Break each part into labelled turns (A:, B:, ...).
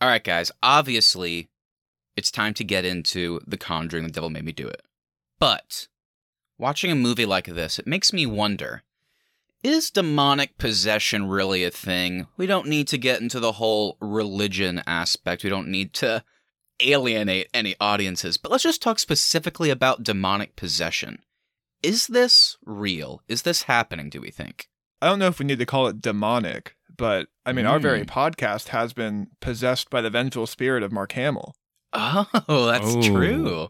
A: All right, guys. Obviously, it's time to get into The Conjuring, The Devil Made Me Do It. But watching a movie like this, it makes me wonder is demonic possession really a thing? We don't need to get into the whole religion aspect. We don't need to alienate any audiences, but let's just talk specifically about demonic possession. Is this real? Is this happening, do we think?
B: I don't know if we need to call it demonic, but I mean, our very
A: Mm.
B: podcast has been possessed by the vengeful spirit of Mark Hamill.
A: Oh, that's
C: Oh.
A: true.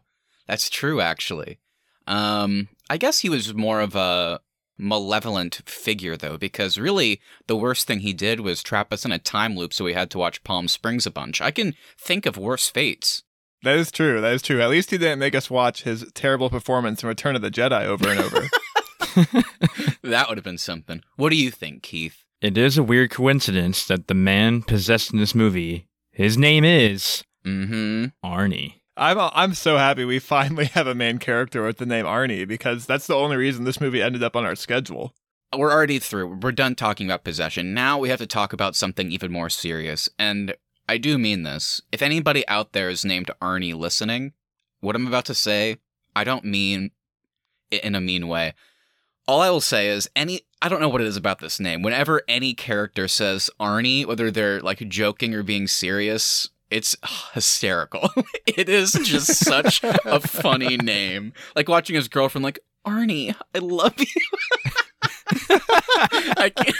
A: That's true, actually. Um, I guess he was more of a malevolent figure, though, because really the worst thing he did was trap us in a time loop so we had to watch Palm Springs a bunch. I can think of worse fates.
B: That is true. That is true. At least he didn't make us watch his terrible performance in Return of the Jedi over and over.
A: That would have been something. What do you think, Keith?
C: It is a weird coincidence that the man possessed in this movie, his name is
A: Mm-hmm.
C: Arnie.
B: I'm I'm so happy we finally have a main character with the name Arnie because that's the only reason this movie ended up on our schedule.
A: We're already through. We're done talking about possession. Now we have to talk about something even more serious. And I do mean this. If anybody out there is named Arnie listening, what I'm about to say, I don't mean it in a mean way. All I will say is any I don't know what it is about this name. Whenever any character says Arnie, whether they're like joking or being serious, it's hysterical. it is just such a funny name. Like watching his girlfriend like, Arnie, I love you. I can't.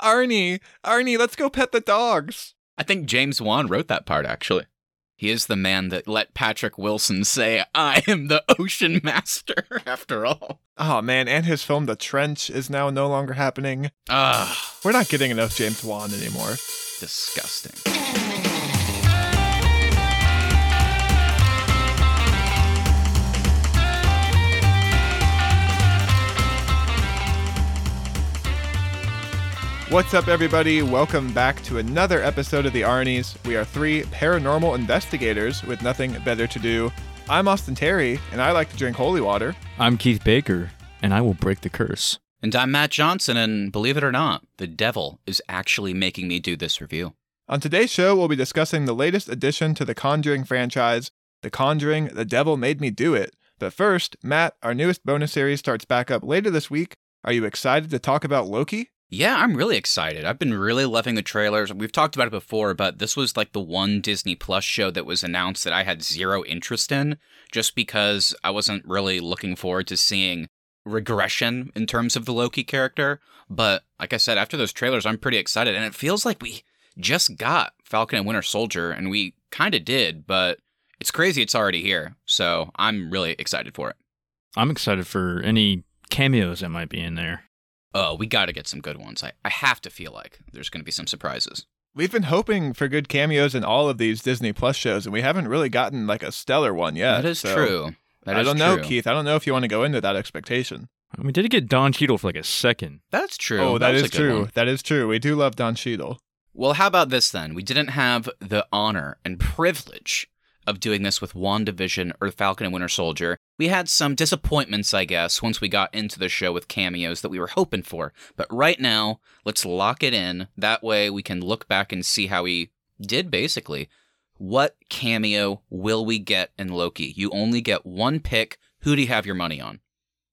B: Arnie, Arnie, let's go pet the dogs.
A: I think James Wan wrote that part actually. He is the man that let Patrick Wilson say, I am the ocean master, after all.
B: Oh man, and his film The Trench is now no longer happening.
A: Ah,
B: We're not getting enough James Wan anymore.
A: disgusting.
B: What's up, everybody? Welcome back to another episode of The Arnies. We are three paranormal investigators with nothing better to do. I'm Austin Terry, and I like to drink holy water.
C: I'm Keith Baker, and I will break the curse.
A: And I'm Matt Johnson, and believe it or not, the devil is actually making me do this review.
B: On today's show, we'll be discussing the latest addition to the Conjuring franchise, The Conjuring The Devil Made Me Do It. But first, Matt, our newest bonus series starts back up later this week. Are you excited to talk about Loki?
A: Yeah, I'm really excited. I've been really loving the trailers. We've talked about it before, but this was like the one Disney Plus show that was announced that I had zero interest in just because I wasn't really looking forward to seeing regression in terms of the Loki character. But like I said, after those trailers, I'm pretty excited. And it feels like we just got Falcon and Winter Soldier, and we kind of did, but it's crazy it's already here. So I'm really excited for it.
C: I'm excited for any cameos that might be in there.
A: Oh, we got to get some good ones. I, I have to feel like there's going to be some surprises.
B: We've been hoping for good cameos in all of these Disney Plus shows, and we haven't really gotten like a stellar one yet.
A: that is
B: so
A: true. That
B: I
A: is
B: don't know,
A: true.
B: Keith. I don't know if you want to go into that expectation.
C: We did it get Don Cheadle for like a second.
A: That's true.
B: Oh, that
A: was
B: is
A: a good
B: true.
A: one.
B: That is true. We do love Don Cheadle.
A: Well, how about this then? We didn't have the honor and privilege of doing this with WandaVision or Falcon and Winter Soldier. We had some disappointments, I guess, once we got into the show with cameos that we were hoping for. But right now, let's lock it in. That way we can look back and see how we did, basically. What cameo will we get in Loki? You only get one pick. Who do you have your money on?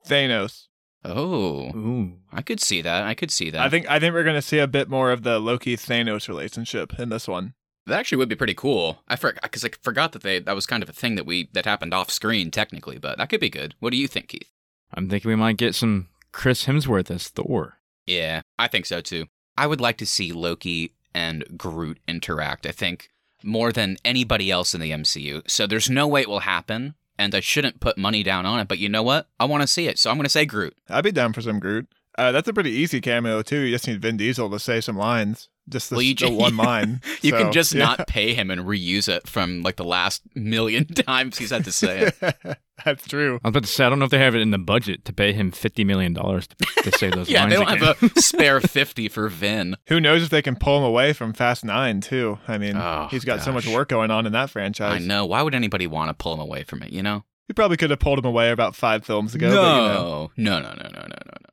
B: Thanos.
A: Oh,
C: Ooh.
A: I could see that. I could see that.
B: I think I think we're gonna see a bit more of the Loki Thanos relationship in this one.
A: That actually would be pretty cool. I forgot because I forgot that they that was kind of a thing that we that happened off screen technically, but that could be good. What do you think, Keith?
C: I'm thinking we might get some Chris Hemsworth as Thor.
A: Yeah, I think so too. I would like to see Loki and Groot interact. I think more than anybody else in the MCU. So there's no way it will happen, and I shouldn't put money down on it. But you know what? I want to see it, so I'm going to say Groot.
B: I'd be down for some Groot. Uh, that's a pretty easy cameo too. You just need Vin Diesel to say some lines. Just the,
A: Well, you
B: the one line.
A: You
B: So,
A: can just
B: yeah.
A: not pay him and reuse it from like the last million times he's had to say it.
B: That's true.
C: I was about to say, I don't know if they have it in the budget to pay him $50 million to, to say those
A: yeah,
C: lines
A: they don't
C: again.
A: have a spare fifty for Vin.
B: Who knows if they can pull him away from Fast Nine too? I mean,
A: Oh,
B: he's got so much work going on in that franchise.
A: I
B: franchise.
A: know. Why would anybody want to pull him away from it? You know.
B: He probably could have pulled him away about five films ago. But, you know.
A: no, no, no, no, no, no, no, no.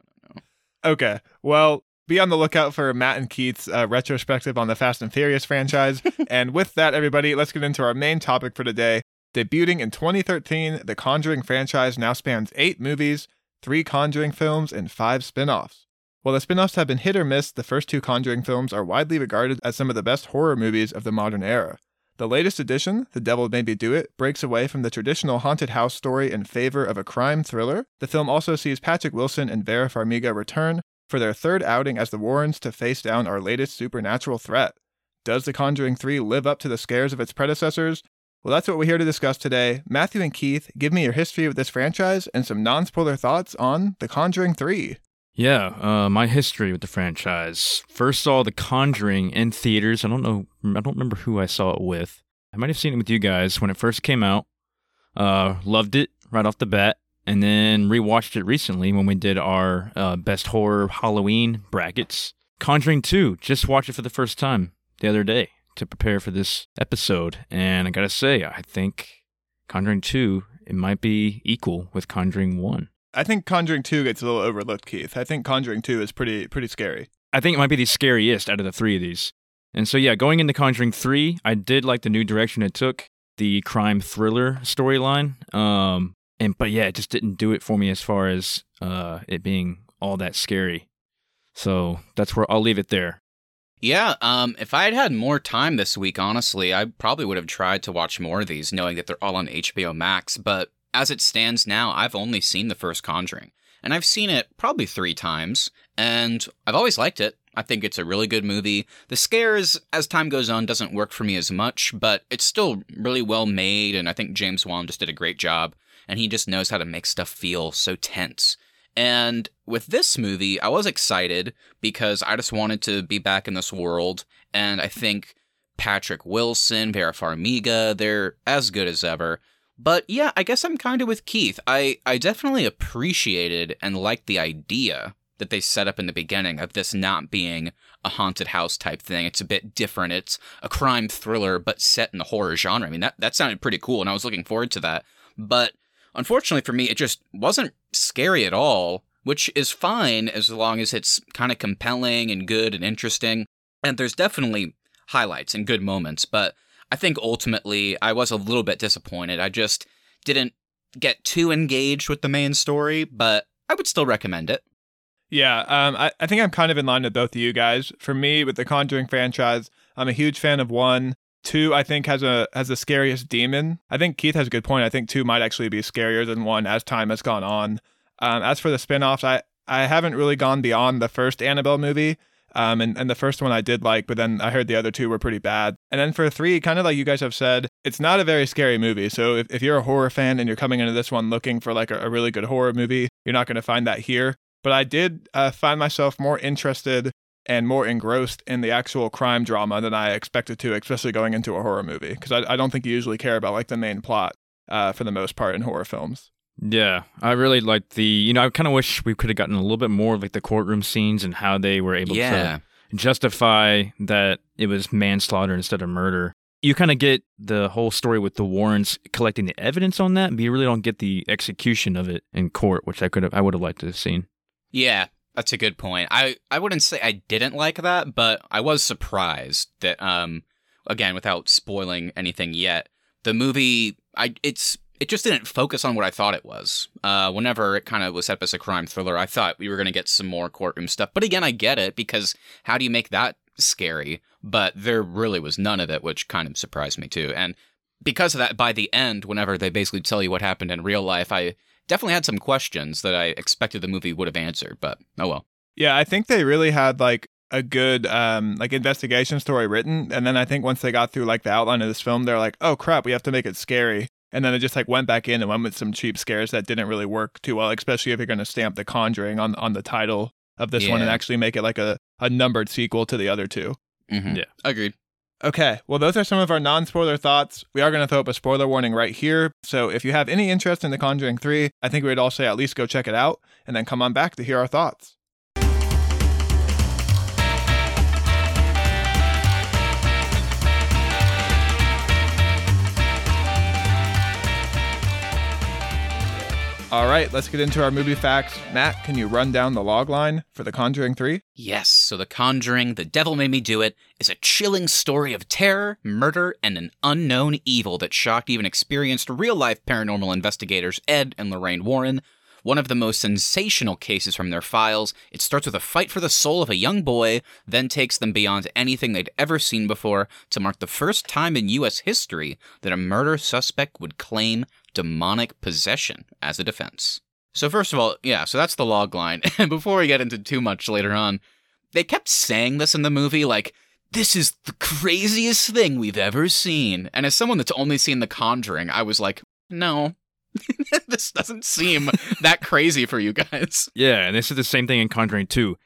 B: Okay. Well, be on the lookout for Matt and Keith's uh, retrospective on the Fast and Furious franchise. and with that, everybody, let's get into our main topic for today. Debuting in 2013, the Conjuring franchise now spans eight movies, three Conjuring films, and five spin offs. While the spin offs have been hit or miss, the first two Conjuring films are widely regarded as some of the best horror movies of the modern era. The latest edition, The Devil Made Me Do It, breaks away from the traditional haunted house story in favor of a crime thriller. The film also sees Patrick Wilson and Vera Farmiga return for their third outing as the Warrens to face down our latest supernatural threat. Does The Conjuring 3 live up to the scares of its predecessors? Well, that's what we're here to discuss today. Matthew and Keith, give me your history with this franchise and some non spoiler thoughts on The Conjuring 3.
C: Yeah, uh, my history with the franchise. First saw The Conjuring in theaters. I don't know, I don't remember who I saw it with. I might have seen it with you guys when it first came out. Uh, loved it right off the bat and then rewatched it recently when we did our uh, best horror Halloween brackets. Conjuring 2, just watched it for the first time the other day to prepare for this episode, and I gotta say, I think Conjuring 2 it might be equal with Conjuring 1.
B: I think Conjuring 2 gets a little overlooked, Keith. I think Conjuring 2 is pretty pretty scary.
C: I think it might be the scariest out of the three of these. And so yeah, going into Conjuring 3, I did like the new direction it took, the crime thriller storyline. Um and but yeah, it just didn't do it for me as far as uh, it being all that scary. So that's where I'll leave it there.
A: Yeah, um, if I had had more time this week, honestly, I probably would have tried to watch more of these, knowing that they're all on HBO Max. But as it stands now, I've only seen the first Conjuring, and I've seen it probably three times, and I've always liked it. I think it's a really good movie. The scares, as time goes on, doesn't work for me as much, but it's still really well made, and I think James Wan just did a great job and he just knows how to make stuff feel so tense. And with this movie, I was excited because I just wanted to be back in this world, and I think Patrick Wilson, Vera Farmiga, they're as good as ever. But yeah, I guess I'm kind of with Keith. I, I definitely appreciated and liked the idea that they set up in the beginning of this not being a haunted house type thing. It's a bit different. It's a crime thriller, but set in the horror genre. I mean, that, that sounded pretty cool, and I was looking forward to that. But Unfortunately for me, it just wasn't scary at all, which is fine as long as it's kind of compelling and good and interesting. And there's definitely highlights and good moments, but I think ultimately I was a little bit disappointed. I just didn't get too engaged with the main story, but I would still recommend it.
B: Yeah, um, I, I think I'm kind of in line with both of you guys. For me, with the Conjuring franchise, I'm a huge fan of one. Two, I think, has a has the scariest demon. I think Keith has a good point. I think two might actually be scarier than one as time has gone on. Um, as for the spin-offs, I, I haven't really gone beyond the first Annabelle movie. Um, and, and the first one I did like, but then I heard the other two were pretty bad. And then for three, kind of like you guys have said, it's not a very scary movie. So if, if you're a horror fan and you're coming into this one looking for like a, a really good horror movie, you're not going to find that here. But I did uh, find myself more interested and more engrossed in the actual crime drama than I expected to, especially going into a horror movie. Because I, I, don't think you usually care about like the main plot uh, for the most part in horror films.
C: Yeah, I really like the. You know, I kind of wish we could have gotten a little bit more of like the courtroom scenes and how they were able yeah. to justify that it was manslaughter instead of murder. You kind of get the whole story with the Warrens collecting the evidence on that, but you really don't get the execution of it in court, which I could have, I would have liked to have seen.
A: Yeah, that's a good point. I, I wouldn't say I didn't like that, but I was surprised that um again without spoiling anything yet, the movie I it's it just didn't focus on what I thought it was. Uh, whenever it kind of was set up as a crime thriller, I thought we were going to get some more courtroom stuff. But again, I get it because how do you make that scary? But there really was none of it, which kind of surprised me too. And because of that, by the end, whenever they basically tell you what happened in real life, I definitely had some questions that I expected the movie would have answered, but oh well.
B: Yeah, I think they really had like a good um like investigation story written and then I think once they got through like the outline of this film they're like, "Oh crap, we have to make it scary." And then they just like went back in and went with some cheap scares that didn't really work too well, especially if you're going to stamp The Conjuring on on the title of this yeah. one and actually make it like a, a numbered sequel to the other 2
A: mm-hmm. Yeah, agreed.
B: Okay, well, those are some of our non spoiler thoughts. We are going to throw up a spoiler warning right here. So if you have any interest in The Conjuring 3, I think we'd all say at least go check it out and then come on back to hear our thoughts. All right, let's get into our movie facts. Matt, can you run down the log line for The Conjuring 3?
A: Yes, so The Conjuring, The Devil Made Me Do It, is a chilling story of terror, murder, and an unknown evil that shocked even experienced real life paranormal investigators Ed and Lorraine Warren. One of the most sensational cases from their files, it starts with a fight for the soul of a young boy, then takes them beyond anything they'd ever seen before to mark the first time in U.S. history that a murder suspect would claim demonic possession as a defense. So, first of all, yeah, so that's the log line. And before we get into too much later on, they kept saying this in the movie like, this is the craziest thing we've ever seen. And as someone that's only seen The Conjuring, I was like, no, this doesn't seem that crazy for you guys.
C: Yeah, and they said the same thing in Conjuring 2.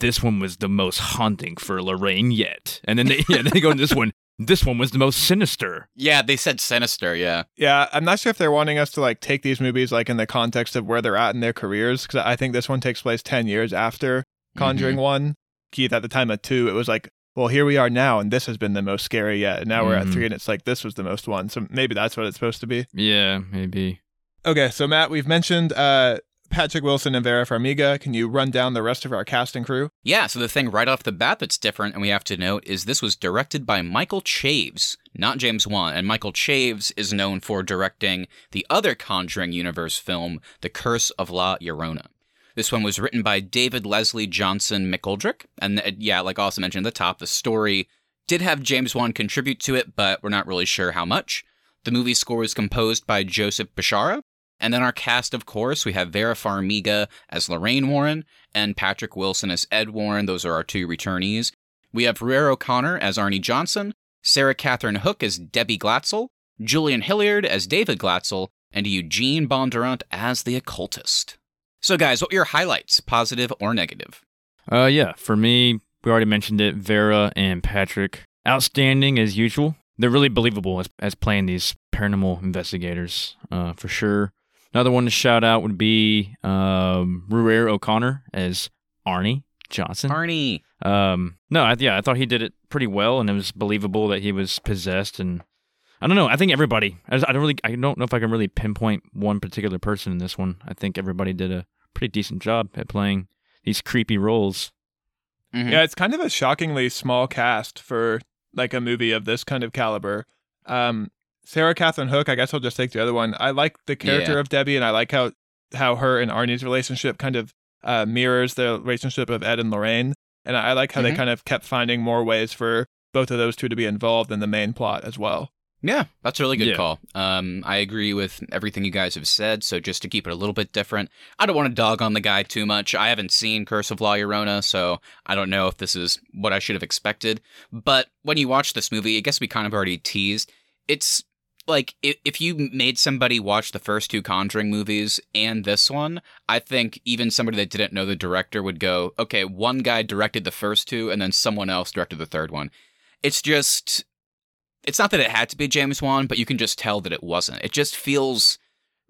C: This one was the most haunting for Lorraine yet. And then they, yeah, they go to this one. This one was the most sinister.
A: Yeah, they said sinister, yeah.
B: Yeah, I'm not sure if they're wanting us to like take these movies like in the context of where they're at in their careers because I think this one takes place 10 years after Conjuring 1. Keith, at the time of 2, it was like, well, here we are now, and this has been the most scary yet. And now we're at
C: Mhm.
B: 3, and it's like, this was the most one. So maybe that's what it's supposed to be.
C: Yeah, maybe.
B: Okay, so Matt, we've mentioned uh, Patrick Wilson and Vera Farmiga. Can you run down the rest of our cast and crew?
A: Yeah, so the thing right off the bat that's different and we have to note is this was directed by Michael Chaves, not James Wan. And Michael Chaves is known for directing the other Conjuring universe film, The Curse of La Llorona. This one was written by David Leslie Johnson McGoldrick. And uh, yeah, like also mentioned at the top, the story did have James Wan contribute to it, but we're not really sure how much. The movie score was composed by Joseph Bishara. And then our cast, of course, we have Vera Farmiga as Lorraine Warren and Patrick Wilson as Ed Warren. Those are our two returnees. We have Ruairi O'Connor as Arnie Johnson, Sarah Catherine Hook as Debbie Glatzel, Julian Hilliard as David Glatzel, and Eugene Bondurant as the occultist. So, guys, what were your highlights, positive or negative?
C: Uh, yeah, for me, we already mentioned it. Vera and Patrick, outstanding as usual. They're really believable as, as playing these paranormal investigators, uh, for sure. Another one to shout out would be um, Ruairi O'Connor as Arnie Johnson.
A: Arnie.
C: Um, no, I, yeah, I thought he did it pretty well, and it was believable that he was possessed. And I don't know. I think everybody. I, just- I don't really. I don't know if I can really pinpoint one particular person in this one. I think everybody did a pretty decent job at playing these creepy roles.
A: Mhm.
B: Yeah, it's kind of a shockingly small cast for like a movie of this kind of caliber. Um, Sarah Catherine Hook, I guess I'll just take the other one. I like the character
A: Yeah.
B: of Debbie, and I like how how her and Arnie's relationship kind of uh, mirrors the relationship of Ed and Lorraine. And I like how they
A: Mhm.
B: kind of kept finding more ways for both of those two to be involved in the main plot as well.
A: Yeah, that's a really good
C: Yeah.
A: call. Um, I agree with everything you guys have said. So just to keep it a little bit different, I don't want to dog on the guy too much. I haven't seen Curse of La Llorona, so I don't know if this is what I should have expected. But when you watch this movie, I guess we kind of already teased. It's like if, if you made somebody watch the first two Conjuring movies and this one, I think even somebody that didn't know the director would go, okay, one guy directed the first two, and then someone else directed the third one. It's just it's not that it had to be James Wan, but you can just tell that it wasn't. It just feels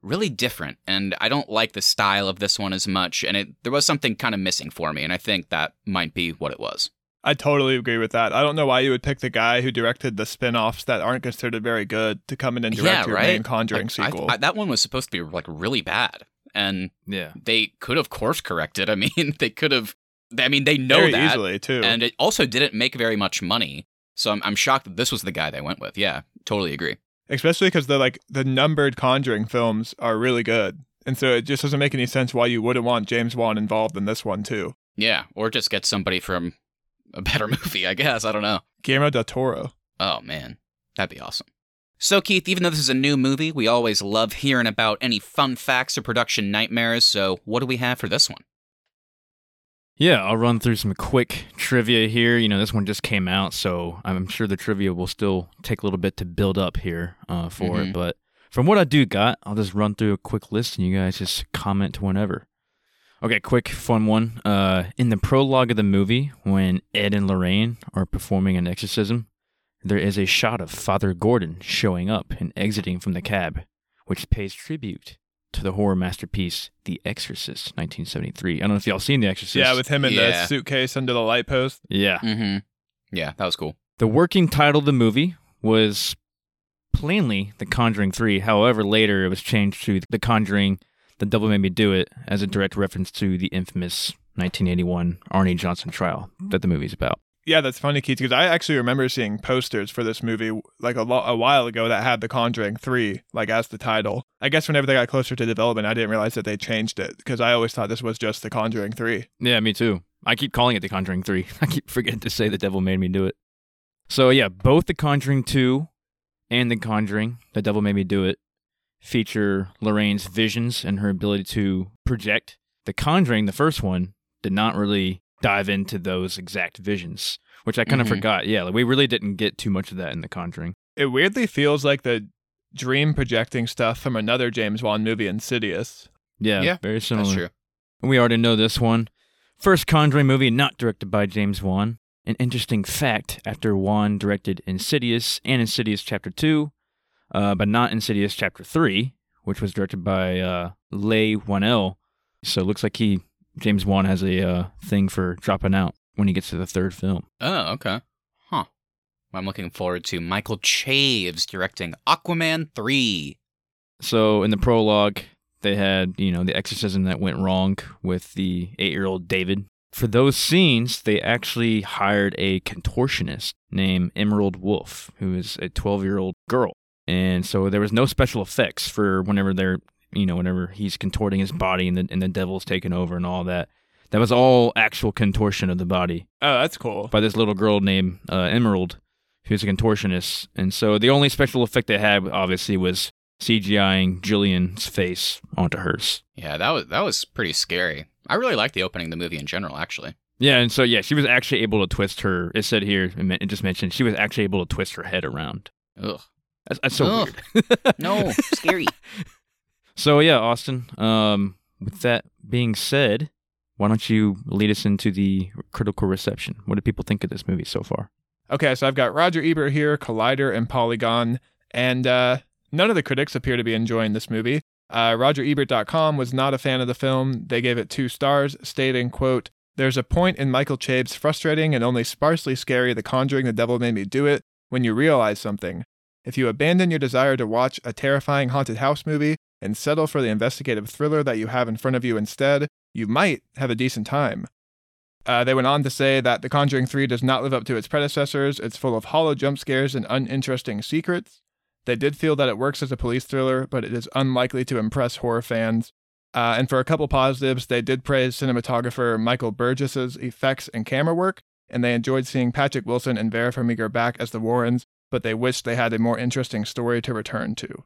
A: really different, and I don't like the style of this one as much. And it there was something kind of missing for me, and I think that might be what it was.
B: I totally agree with that. I don't know why you would pick the guy who directed the spin-offs that aren't considered very good to come in and direct
A: Yeah,
B: your
A: right?
B: main Conjuring
A: Like, I-
B: sequel.
A: I- that one was supposed to be like really bad, and
C: Yeah.
A: they could have course corrected. I mean, they could have. I mean, they know
B: very
A: that,
B: easily too.
A: and it also didn't make very much money. So I'm, I'm shocked that this was the guy they went with. Yeah, totally agree.
B: especially because the like the numbered Conjuring films are really good, and so it just doesn't make any sense why you wouldn't want James Wan involved in this one too.
A: Yeah, or just get somebody from a better movie. I guess I don't know.
B: Guillermo del Toro.
A: Oh man, that'd be awesome. So Keith, even though this is a new movie, we always love hearing about any fun facts or production nightmares. So what do we have for this one?
C: Yeah, I'll run through some quick trivia here. You know, this one just came out, so I'm sure the trivia will still take a little bit to build up here uh, for
A: Mhm.
C: it. But from what I do got, I'll just run through a quick list and you guys just comment whenever. Okay, quick, fun one. Uh, in the prologue of the movie, when Ed and Lorraine are performing an exorcism, there is a shot of Father Gordon showing up and exiting from the cab, which pays tribute to the horror masterpiece The Exorcist, 1973. I don't know if y'all seen The Exorcist.
B: Yeah, with him in
A: Yeah.
B: the suitcase under the light post.
C: yeah.
A: Mm-hmm. Yeah, that was cool.
C: The working title of the movie was plainly The Conjuring 3. However, later it was changed to The Conjuring, The Devil Made Me Do It as a direct reference to the infamous 1981 Arnie Johnson trial that the movie's about.
B: Yeah, that's funny, Keith, because I actually remember seeing posters for this movie like a, lo- a while ago that had The Conjuring 3, like as the title. I guess whenever they got closer to development, I didn't realize that they changed it because I always thought this was just The Conjuring 3.
C: Yeah, me too. I keep calling it The Conjuring 3. I keep forgetting to say The Devil Made Me Do It. So, yeah, both The Conjuring 2 and The Conjuring, The Devil Made Me Do It, feature Lorraine's visions and her ability to project. The Conjuring, the first one, did not really dive into those exact visions, which I kind of
A: Mhm.
C: forgot. Yeah, like we really didn't get too much of that in The Conjuring.
B: It weirdly feels like the dream projecting stuff from another James Wan movie, Insidious.
C: Yeah,
A: Yeah,
C: very similar.
A: That's true.
C: We already know this one. First Conjuring movie not directed by James Wan. An interesting fact after Wan directed Insidious and Insidious Chapter 2, uh, but not Insidious Chapter 3, which was directed by uh, Leigh Whannell. So it looks like he, James Wan, has a uh, thing for dropping out when he gets to the third film.
A: Oh, okay. Huh. I'm looking forward to Michael Chaves directing Aquaman 3.
C: So in the prologue, they had, you know, the exorcism that went wrong with the eight year old David. For those scenes, they actually hired a contortionist named Emerald Wolf, who is a 12 year old girl. And so there was no special effects for whenever they're, you know, whenever he's contorting his body and the, and the devil's taking over and all that. That was all actual contortion of the body
B: Oh, that's cool.
C: by this little girl named uh, Emerald, who's a contortionist. And so the only special effect they had, obviously, was CGIing Julian's face onto hers.
A: Yeah, that was that was pretty scary. I really liked the opening of the movie in general, actually.
C: Yeah, and so yeah, she was actually able to twist her. It said here, it just mentioned she was actually able to twist her head around.
A: Ugh.
C: That's, that's so
A: Ugh.
C: weird.
A: No, scary.
C: So yeah, Austin. Um, with that being said, why don't you lead us into the critical reception? What do people think of this movie so far?
B: Okay, so I've got Roger Ebert here, Collider, and Polygon, and uh, none of the critics appear to be enjoying this movie. Uh, RogerEbert.com was not a fan of the film. They gave it two stars, stating, quote, There's a point in Michael Chaves' frustrating and only sparsely scary The Conjuring The Devil Made Me Do It when you realize something. If you abandon your desire to watch a terrifying haunted house movie and settle for the investigative thriller that you have in front of you instead, you might have a decent time. Uh, they went on to say that The Conjuring 3 does not live up to its predecessors. It's full of hollow jump scares and uninteresting secrets. They did feel that it works as a police thriller, but it is unlikely to impress horror fans. Uh, and for a couple positives, they did praise cinematographer Michael Burgess's effects and camera work, and they enjoyed seeing Patrick Wilson and Vera Farmiga back as the Warrens, but they wished they had a more interesting story to return to.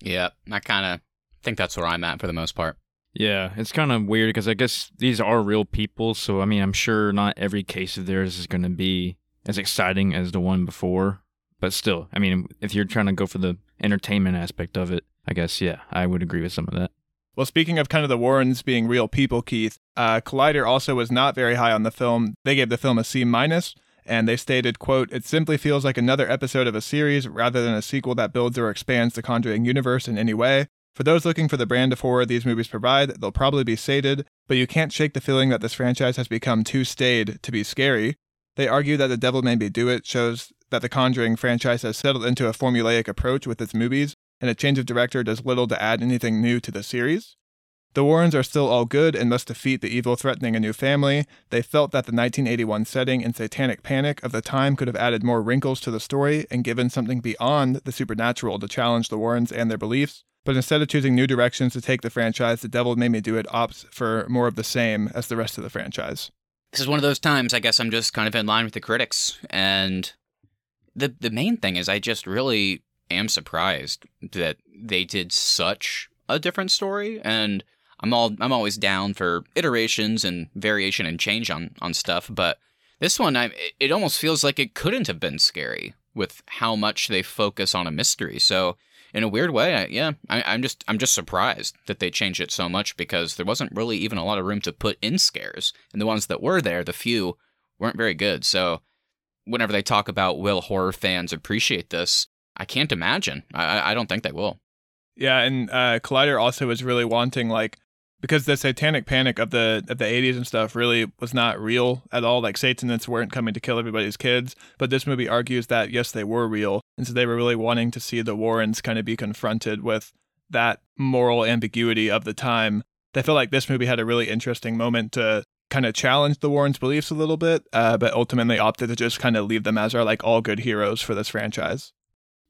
A: Yeah, I kind of think that's where I'm at for the most part.
C: Yeah, it's kind of weird because I guess these are real people. So, I mean, I'm sure not every case of theirs is going to be as exciting as the one before. But still, I mean, if you're trying to go for the entertainment aspect of it, I guess, yeah, I would agree with some of that.
B: Well, speaking of kind of the Warrens being real people, Keith, uh, Collider also was not very high on the film. They gave the film a C minus, and they stated, "quote It simply feels like another episode of a series rather than a sequel that builds or expands the Conjuring universe in any way. For those looking for the brand of horror these movies provide, they'll probably be sated, but you can't shake the feeling that this franchise has become too staid to be scary." They argue that The Devil Made Me Do It shows that the Conjuring franchise has settled into a formulaic approach with its movies, and a change of director does little to add anything new to the series. The Warrens are still all good and must defeat the evil threatening a new family. They felt that the 1981 setting and satanic panic of the time could have added more wrinkles to the story and given something beyond the supernatural to challenge the Warrens and their beliefs. But instead of choosing new directions to take the franchise, The Devil Made Me Do It opts for more of the same as the rest of the franchise.
A: This is one of those times I guess I'm just kind of in line with the critics and the the main thing is I just really am surprised that they did such a different story and I'm all I'm always down for iterations and variation and change on on stuff but this one I it almost feels like it couldn't have been scary with how much they focus on a mystery so in a weird way, I, yeah, I, I'm just I'm just surprised that they changed it so much because there wasn't really even a lot of room to put in scares, and the ones that were there, the few, weren't very good. So, whenever they talk about will horror fans appreciate this, I can't imagine. I I don't think they will.
B: Yeah, and uh, Collider also was really wanting like because the satanic panic of the of the 80s and stuff really was not real at all. Like Satanists weren't coming to kill everybody's kids, but this movie argues that yes, they were real, and so they were really wanting to see the Warrens kind of be confronted with that moral ambiguity of the time. they feel like this movie had a really interesting moment to kind of challenge the Warrens' beliefs a little bit, uh, but ultimately opted to just kind of leave them as our like all good heroes for this franchise.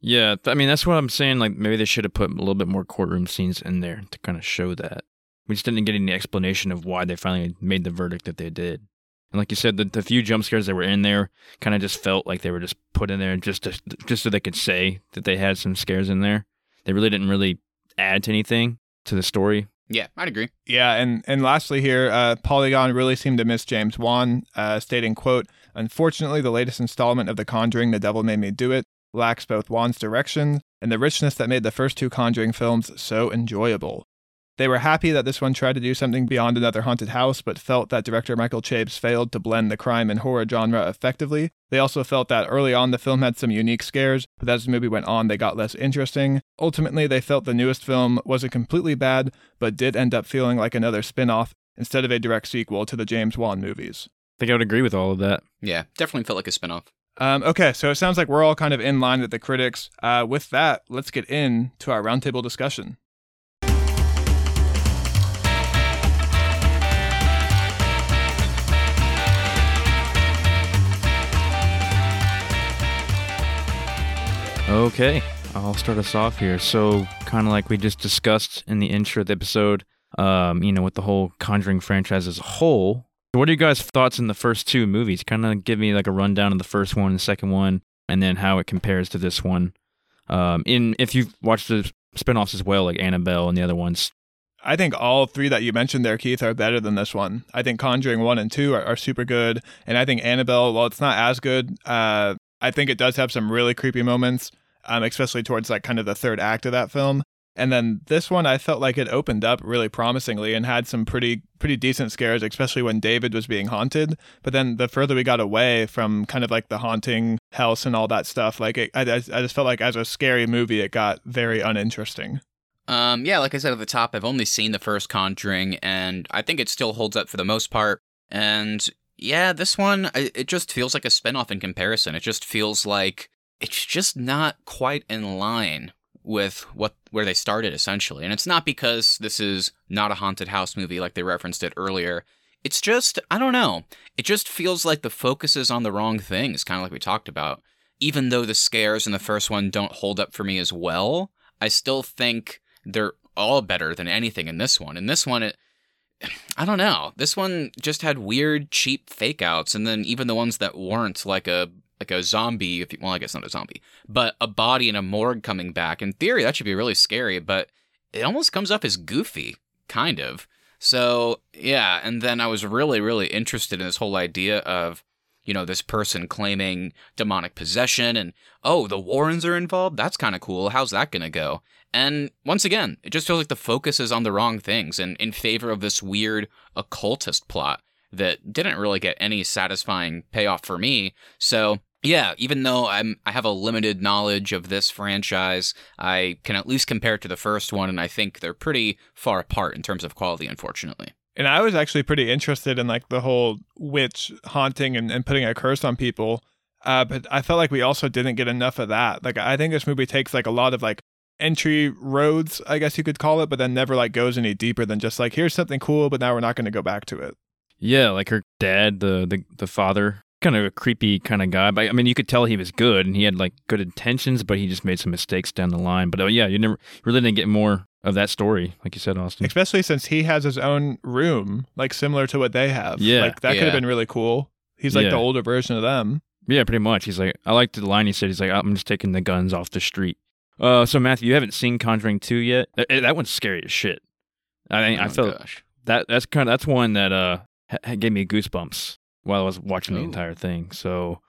C: Yeah, I mean that's what I'm saying. Like maybe they should have put a little bit more courtroom scenes in there to kind of show that. We just didn't get any explanation of why they finally made the verdict that they did. And like you said, the, the few jump scares that were in there kind of just felt like they were just put in there just to, just so they could say that they had some scares in there. They really didn't really add to anything to the story.
A: Yeah, I'd agree.
B: Yeah, and and lastly here, uh, Polygon really seemed to miss James Wan, uh, stating, "quote Unfortunately, the latest installment of The Conjuring, The Devil Made Me Do It, lacks both Wan's direction and the richness that made the first two Conjuring films so enjoyable. They were happy that this one tried to do something beyond another haunted house, but felt that director Michael Chaves failed to blend the crime and horror genre effectively. They also felt that early on the film had some unique scares, but as the movie went on, they got less interesting. Ultimately, they felt the newest film wasn't completely bad, but did end up feeling like another spin off instead of a direct sequel to the James Wan movies.
C: I think I would agree with all of that.
A: Yeah, definitely felt like a spinoff.
B: Um, okay, so it sounds like we're all kind of in line with the critics. Uh, with that, let's get into our roundtable discussion.
C: Okay, I'll start us off here. So, kind of like we just discussed in the intro of the episode, um, you know, with the whole Conjuring franchise as a whole. What are you guys' thoughts in the first two movies? Kind of give me like a rundown of the first one, the second one, and then how it compares to this one. Um, in if you've watched the spin-offs as well, like Annabelle and the other ones.
B: I think all three that you mentioned there, Keith, are better than this one. I think Conjuring 1 and 2 are, are super good. And I think Annabelle, while it's not as good, uh, I think it does have some really creepy moments um, especially towards like kind of the third act of that film. And then this one, I felt like it opened up really promisingly and had some pretty pretty decent scares, especially when David was being haunted. But then the further we got away from kind of like the haunting house and all that stuff, like it, I, I just felt like as a scary movie, it got very uninteresting.
A: Um, yeah, like I said at the top, I've only seen the first Conjuring, and I think it still holds up for the most part. And yeah, this one, it just feels like a spinoff in comparison. It just feels like it's just not quite in line with what where they started essentially. And it's not because this is not a haunted house movie like they referenced it earlier. It's just I don't know. It just feels like the focus is on the wrong things, kind of like we talked about. Even though the scares in the first one don't hold up for me as well, I still think they're all better than anything in this one. In this one it I don't know. This one just had weird, cheap fake outs, and then even the ones that weren't, like a like a zombie. If you, well, I guess not a zombie, but a body in a morgue coming back. In theory, that should be really scary, but it almost comes off as goofy, kind of. So yeah, and then I was really, really interested in this whole idea of you know this person claiming demonic possession and oh the warrens are involved that's kind of cool how's that gonna go and once again it just feels like the focus is on the wrong things and in favor of this weird occultist plot that didn't really get any satisfying payoff for me so yeah, even though I'm I have a limited knowledge of this franchise, I can at least compare it to the first one, and I think they're pretty far apart in terms of quality, unfortunately.
B: And I was actually pretty interested in like the whole witch haunting and, and putting a curse on people. Uh, but I felt like we also didn't get enough of that. Like I think this movie takes like a lot of like entry roads, I guess you could call it, but then never like goes any deeper than just like here's something cool, but now we're not going to go back to it.
C: Yeah, like her dad, the the, the father kind of a creepy kind of guy. But I mean, you could tell he was good and he had like good intentions, but he just made some mistakes down the line. But uh, yeah, you never really didn't get more of that story, like you said, Austin.
B: Especially since he has his own room, like similar to what they have.
C: Yeah,
B: like that
A: yeah.
B: could have been really cool. He's like
C: Yeah.
B: the older version of them.
C: Yeah, pretty much. He's like, I liked the line he said. He's like, I'm just taking the guns off the street. Uh, so Matthew, you haven't seen Conjuring two yet? That, that one's scary as shit. I think I
A: Oh,
C: felt
A: gosh.
C: that that's kind of that's one that uh ha- gave me goosebumps while I was watching the
A: Ooh.
C: entire thing. So,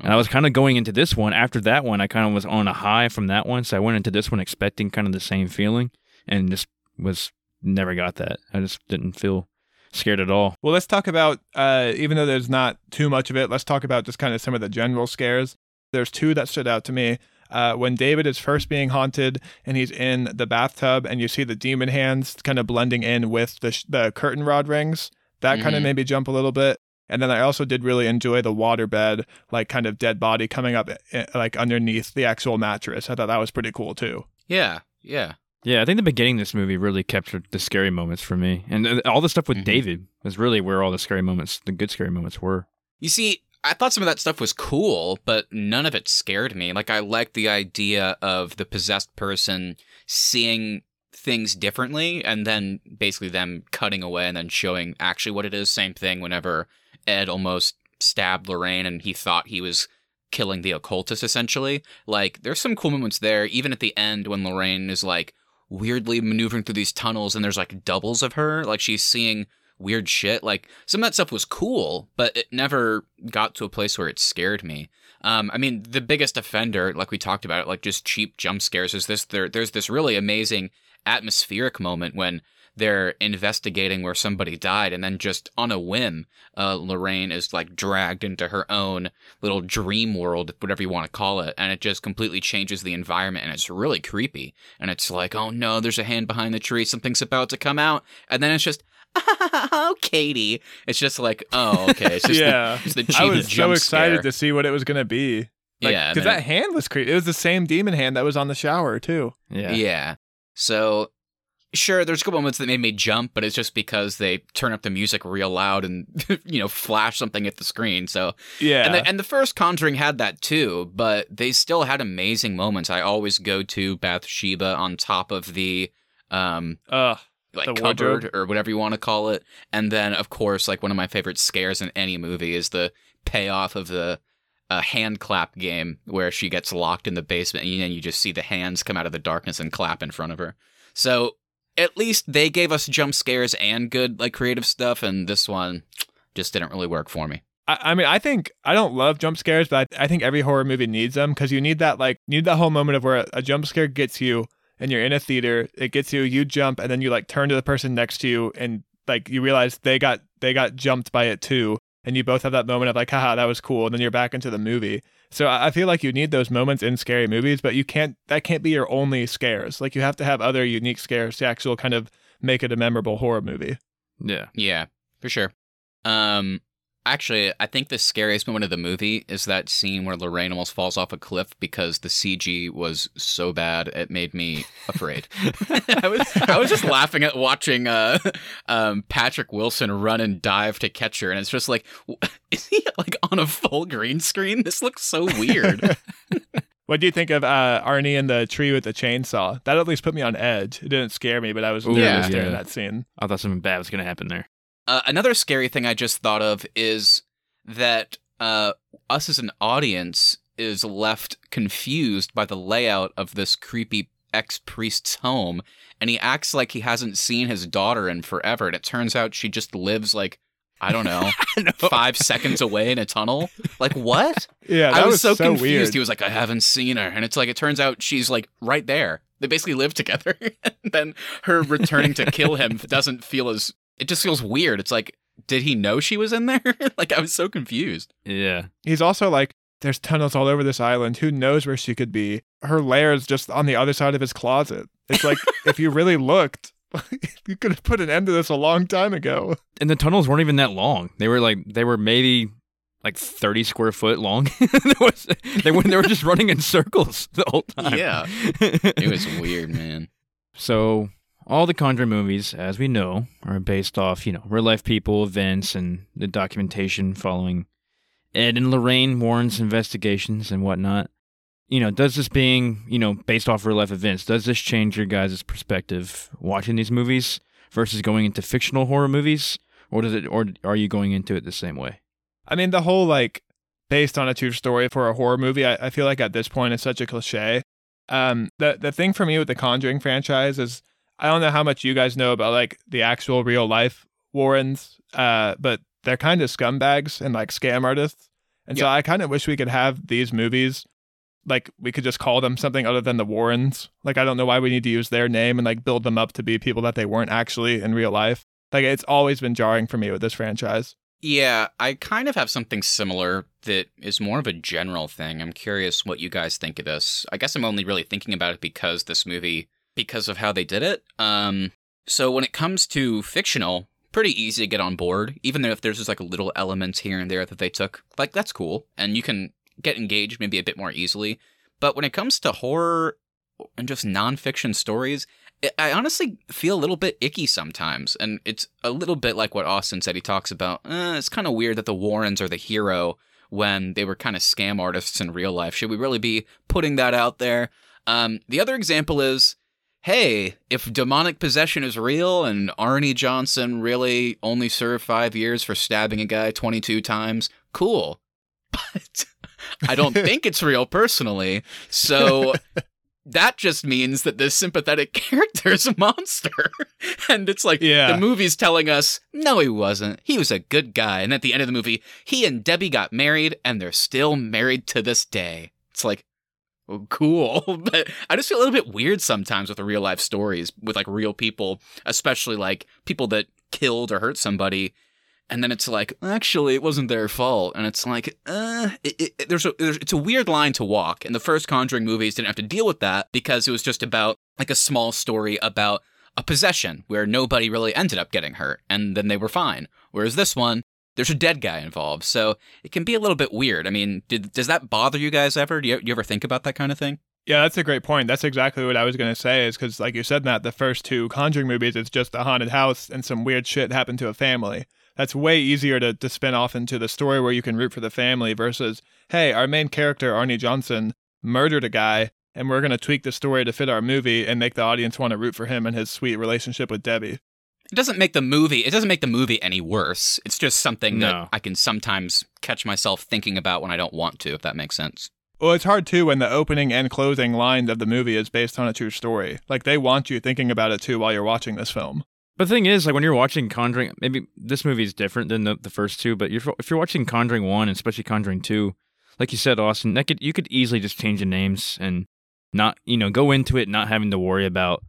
C: and I was kind of going into this one after that one. I kind of was on a high from that one, so I went into this one expecting kind of the same feeling, and just was never got that. I just didn't feel scared at all.
B: Well, let's talk about, uh, even though there's not too much of it, let's talk about just kind of some of the general scares. There's two that stood out to me. Uh, when David is first being haunted and he's in the bathtub and you see the demon hands kind of blending in with the, sh- the curtain rod rings, that kind of made me jump a little bit. And then I also did really enjoy the waterbed, like kind of dead body coming up eh, like underneath the actual mattress. I thought that was pretty cool too.
A: Yeah, yeah.
C: Yeah, I think the beginning of this movie really captured the scary moments for me, and uh, all the stuff with
A: Mhm.
C: David was really where all the scary moments, the good scary moments, were.
A: You see, I thought some of that stuff was cool, but none of it scared me. Like I liked the idea of the possessed person seeing things differently and then basically them cutting away and then showing actually what it is. Same thing whenever Ed almost stabbed Lorraine and he thought he was killing the occultist essentially. Like there's some cool moments there, even at the end when Lorraine is like weirdly maneuvering through these tunnels and there's like doubles of her. Like she's seeing weird shit. Like some of that stuff was cool, but it never got to a place where it scared me. Um, I mean, the biggest offender, like we talked about, it, like just cheap jump scares, is this. There, there's this really amazing atmospheric moment when they're investigating where somebody died, and then just on a whim, uh, Lorraine is like dragged into her own little dream world, whatever you want to call it, and it just completely changes the environment, and it's really creepy. And it's like, oh no, there's a hand behind the tree, something's about to come out, and then it's just. Oh, Katie! It's just like, oh, okay. It's just
B: Yeah.
A: the, it's the
B: I was so excited
A: scare.
B: to see what it was gonna be. Like,
A: yeah,
B: because
A: and then-
B: that hand was creepy. It was the same demon hand that was on the shower too.
C: Yeah,
A: Yeah. So sure, there's a couple moments that made me jump, but it's just because they turn up the music real loud and you know flash something at the screen. So
B: Yeah,
A: and the, and the first Conjuring had that too, but they still had amazing moments. I always go to Bathsheba on top of the um
B: Ugh.
A: like
B: The
A: cupboard
B: wardrobe?
A: or whatever you want to call it. And then of course, like one of my favorite scares in any movie is the payoff of the uh, hand clap game where she gets locked in the basement and you just see the hands come out of the darkness and clap in front of her. So at least they gave us jump scares and good like creative stuff, and this one just didn't really work for me.
B: I, mean, I think I don't love jump scares, but I, I think every horror movie needs them because you need that like need that whole moment of where a, a jump scare gets you and you're in a theater, it gets you, you jump, and then you like turn to the person next to you and like you realize they got they got jumped by it too, and you both have that moment of like, haha, that was cool, and then you're back into the movie. So I I feel like you need those moments in scary movies, but you can't that can't be your only scares. Like you have to have other unique scares to actually kind of make it a memorable horror movie.
C: yeah.
A: Yeah, for sure. Um, actually, I think the scariest moment of the movie is that scene where Lorraine almost falls off a cliff because the CG was so bad it made me afraid. I was I was just laughing at watching uh, um, Patrick Wilson run and dive to catch her, and it's just like, is he like on a full green screen? This looks so weird.
B: What do you think of uh, Arnie and the tree with the chainsaw? That at least put me on edge. It didn't scare me, but I was
C: Ooh,
B: nervous
A: yeah.
B: during
C: Yeah.
B: that scene.
C: I thought something bad was gonna happen there.
A: Uh, another scary thing I just thought of is that uh, us as an audience is left confused by the layout of this creepy ex priest's home, and he acts like he hasn't seen his daughter in forever, and it turns out she just lives like I don't know, five seconds away in a tunnel. Like what?
B: Yeah, that
A: I was, so, confused.
B: weird.
A: He was like, I haven't seen her, and it's like it turns out she's like right there. They basically live together, and then her returning to kill him doesn't feel as. It just feels weird. It's like, did he know she was in there? like I was so confused.
C: Yeah,
B: He's also like, there's tunnels all over this island. Who knows where she could be? Her lair is just on the other side of his closet. It's like if you really looked, you could have put an end to this a long time ago.
C: and the tunnels weren't even that long. They were like they were maybe like thirty square foot long. There was- they were they were just running in circles the whole time.
A: Yeah. It was weird, man.
C: So all the Conjuring movies, as we know, are based off, you know, real life people, events, and the documentation following Ed and Lorraine Warren's investigations and whatnot. You know, does this being, you know, based off real life events, does this change your guys' perspective watching these movies versus going into fictional horror movies? Or does it or are you going into it the same way?
B: I mean, the whole like based on a true story for a horror movie, I, I feel like at this point it's such a cliche. Um, the the thing for me with the Conjuring franchise is I don't know how much you guys know about like the actual real life Warrens, uh, but they're kind of scumbags and like scam artists, and so I kind of wish we could have these movies. Like we could just call them something other than the Warrens. Like I don't know why we need to use their name and like build them up to be people that they weren't actually in real life. Like it's always been jarring for me with this franchise.
A: Yeah, I kind of have something similar that is more of a general thing. I'm curious what you guys think of this. I guess I'm only really thinking about it because this movie, because of how they did it. Um, so when it comes to fictional, pretty easy to get on board, even though if there's just like a little elements here and there that they took, like that's cool, and you can get engaged maybe a bit more easily. But when it comes to horror and just nonfiction stories, I- honestly feel a little bit icky sometimes, and it's a little bit like what Austin said. He talks about uh, it's kind of weird that the Warrens are the hero when they were kind of scam artists in real life. Should we really be putting that out there? Um, the other example is hey, if demonic possession is real and Arnie Johnson really only served five years for stabbing a guy 22 times, cool. But I don't think it's real personally. So that just means that this sympathetic character is a monster. and it's like
B: Yeah.
A: the movie's telling us, no, he wasn't. He was a good guy. And at the end of the movie, he and Debbie got married and they're still married to this day. It's like, cool. but I just feel a little bit weird sometimes with the real life stories with like real people, especially like people that killed or hurt somebody. And then it's like, actually, it wasn't their fault. And it's like, uh, it, it, there's a, there's, it's a weird line to walk. And the first Conjuring movies didn't have to deal with that because it was just about like a small story about a possession where nobody really ended up getting hurt and then they were fine. Whereas this one, there's a dead guy involved. So it can be a little bit weird. I mean, did, does that bother you guys ever? Do you, you ever think about that kind of thing?
B: Yeah, that's a great point. That's exactly what I was going to say. Is because, like you said, Matt, the first two Conjuring movies, it's just a haunted house and some weird shit happened to a family. That's way easier to, to spin off into the story where you can root for the family versus, hey, our main character, Arnie Johnson, murdered a guy, and we're going to tweak the story to fit our movie and make the audience want to root for him and his sweet relationship with Debbie.
A: It doesn't make the movie. It doesn't make the movie any worse. It's just something
C: No.
A: that I can sometimes catch myself thinking about when I don't want to. If that makes sense.
B: Well, it's hard too when the opening and closing lines of the movie is based on a true story. Like they want you thinking about it too while you're watching this film.
C: But the thing is, like when you're watching Conjuring, maybe this movie is different than the, the first two. But you're, if you're watching Conjuring one, and especially Conjuring two, like you said, Austin, that could you could easily just change the names and not you know go into it not having to worry about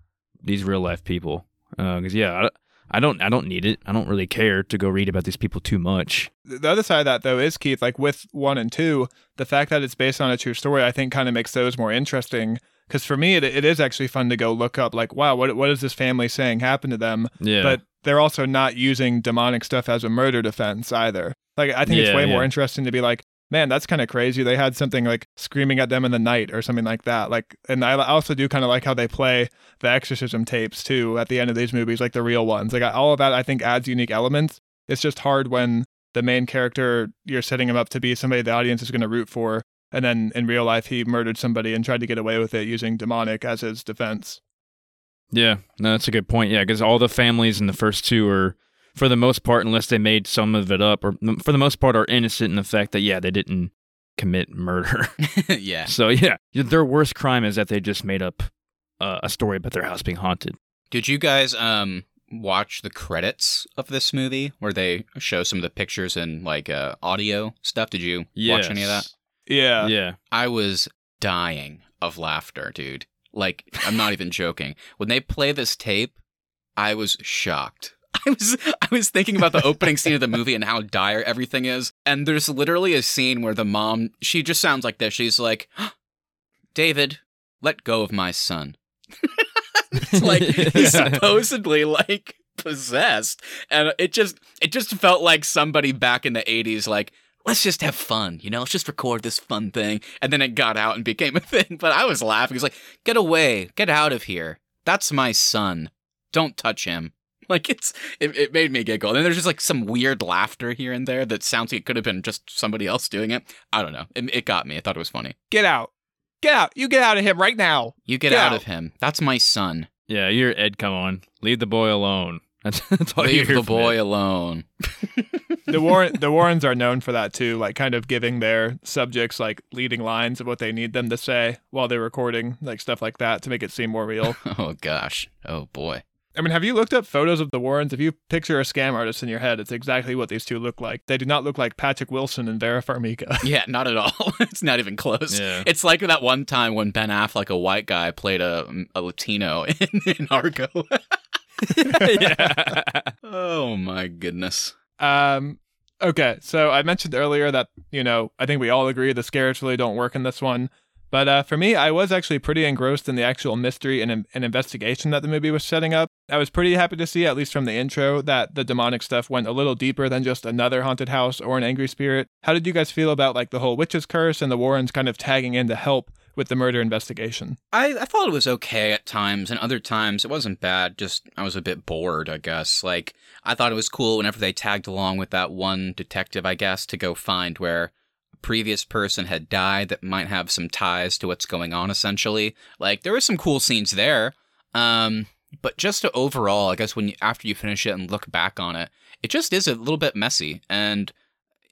C: these real life people. Uh, because yeah, I, don't I don't need it. I don't really care to go read about these people too much.
B: The other side of that, though, is Keith, like with one and two, the fact that it's based on a true story, I think kind of makes those more interesting. Because for me, it, it is actually fun to go look up, like, wow, what, what is this family saying happened to them?
C: Yeah,
B: But they're also not using demonic stuff as a murder defense either. Like, I think it's
C: Yeah,
B: way more interesting to be like, man, that's kind of crazy. They had something like screaming at them in the night or something like that. Like, and I also do kind of like how they play the exorcism tapes too at the end of these movies, like the real ones. Like, all of that I think adds unique elements. It's just hard when the main character you're setting him up to be somebody the audience is going to root for, and then in real life he murdered somebody and tried to get away with it using demonic as his defense.
C: Yeah, no, that's a good point. Yeah, because all the families in the first two are, for the most part, unless they made some of it up, or for the most part, are innocent in the fact that yeah, they didn't commit murder.
A: yeah.
C: so yeah, their worst crime is that they just made up uh, a story about their house being haunted.
A: Did you guys um watch the credits of this movie where they show some of the pictures and like uh, audio stuff? Did you watch any of that?
B: Yeah.
C: Yeah,
A: I was dying of laughter, dude. Like, I'm not even joking. When they play this tape, I was shocked. I was I was thinking about the opening scene of the movie and how dire everything is. And there's literally a scene where the mom, she just sounds like this. She's like, "David, let go of my son." it's like he's supposedly like possessed. And it just it just felt like somebody back in the 80s like let's just have fun you know? Let's just record this fun thing. And then it got out and became a thing. But i was laughing. It's like get away. Get out of here. That's my son. Don't touch him like it's it, it made me giggle and then there's just like some weird laughter here and there that sounds like it could have been just somebody else doing it i don't know it, it got me i thought it was funny
B: Get out. Get out. You get out of him right now.
A: you get
B: Get
A: out
B: out.
A: of him that's my son
C: yeah. You're Ed. Come on, leave the boy alone. That's, that's all you
A: leave the boy
C: Ed.
A: alone
B: The Warren the Warrens are known for that too, like kind of giving their subjects like leading lines of what they need them to say while they're recording, like stuff like that to make it seem more real.
A: oh gosh oh boy
B: I mean, have you looked up photos of the Warrens? If you picture a scam artist in your head, it's exactly what these two look like. They do not look like Patrick Wilson and Vera Farmiga.
A: Yeah, not at all. it's not even close.
C: Yeah.
A: It's like that one time when Ben Affleck, like a white guy, played a, a Latino in, in Argo.
C: yeah.
A: oh my goodness.
B: Um, okay, so I mentioned earlier that you know I think we all agree the scares really don't work in this one, But uh, for me, I was actually pretty engrossed in the actual mystery and, and investigation that the movie was setting up. I was pretty happy to see, at least from the intro, that the demonic stuff went a little deeper than just another haunted house or an angry spirit. How did you guys feel about like the whole witch's curse and the Warrens kind of tagging in to help with the murder investigation?
A: I, I thought it was okay at times, and other times it wasn't bad. Just I was a bit bored, I guess. Like I thought it was cool whenever they tagged along with that one detective, I guess, to go find where previous person had died that might have some ties to what's going on essentially. Like there were some cool scenes there um but just overall i guess when you, after you finish it and look back on it it just is a little bit messy. And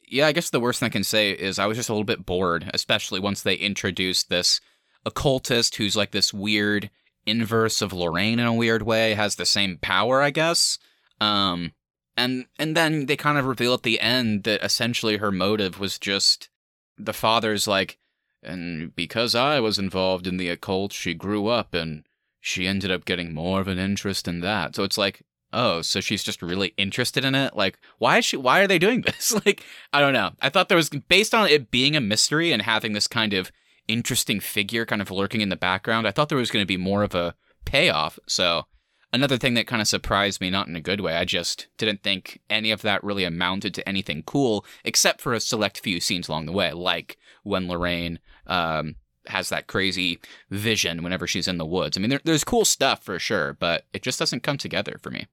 A: yeah i guess the worst thing i can say is i was just a little bit bored especially once they introduced this occultist who's like this weird inverse of lorraine in a weird way has the same power i guess. Um and and then they kind of reveal at the end that essentially her motive was just the father's like, and because I was involved in the occult, she grew up and she ended up getting more of an interest in that. So it's like, oh, so she's just really interested in it. Like, why is she? Why are they doing this? like, I don't know. I thought there was based on it being a mystery and having this kind of interesting figure kind of lurking in the background. I thought there was going to be more of a payoff. So another thing that kind of surprised me, not in a good way. I just didn't think any of that really amounted to anything cool, except for a select few scenes along the way, like when Lorraine um, has that crazy vision whenever she's in the woods. I mean, there, there's cool stuff for sure, but it just doesn't come together for me.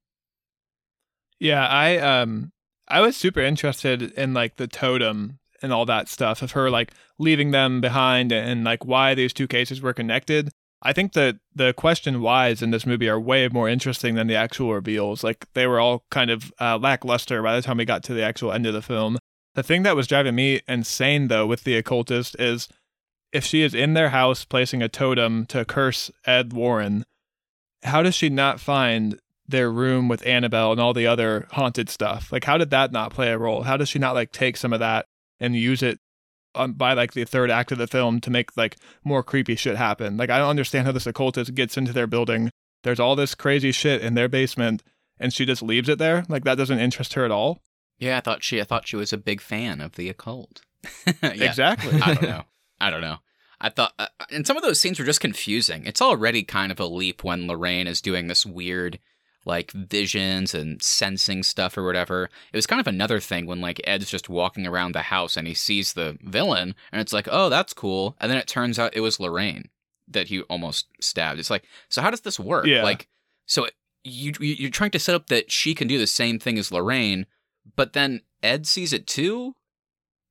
B: Yeah, I um, I was super interested in like the totem and all that stuff of her like leaving them behind and like why these two cases were connected. I think that the question whys in this movie are way more interesting than the actual reveals. Like they were all kind of uh, lackluster by the time we got to the actual end of the film. The thing that was driving me insane though with the occultist is if she is in their house placing a totem to curse Ed Warren, how does she not find their room with Annabelle and all the other haunted stuff? Like how did that not play a role? How does she not like take some of that and use it um, by like the third act of the film to make like more creepy shit happen. Like I don't understand how this occultist gets into their building. There's all this crazy shit in their basement, and she just leaves it there. Like that doesn't interest her at all.
A: Yeah, I thought she I thought she was a big fan of the occult.
B: Exactly.
A: I don't know. I don't know. I thought, uh, and some of those scenes were just confusing. It's already kind of a leap when Lorraine is doing this weird like visions and sensing stuff or whatever. It was kind of another thing when like Ed's just walking around the house and he sees the villain and it's like, oh, that's cool. And then it turns out it was Lorraine that he almost stabbed. It's like, so how does this work?
B: Yeah.
A: Like, so you you're trying to set up that she can do the same thing as Lorraine, but then Ed sees it too.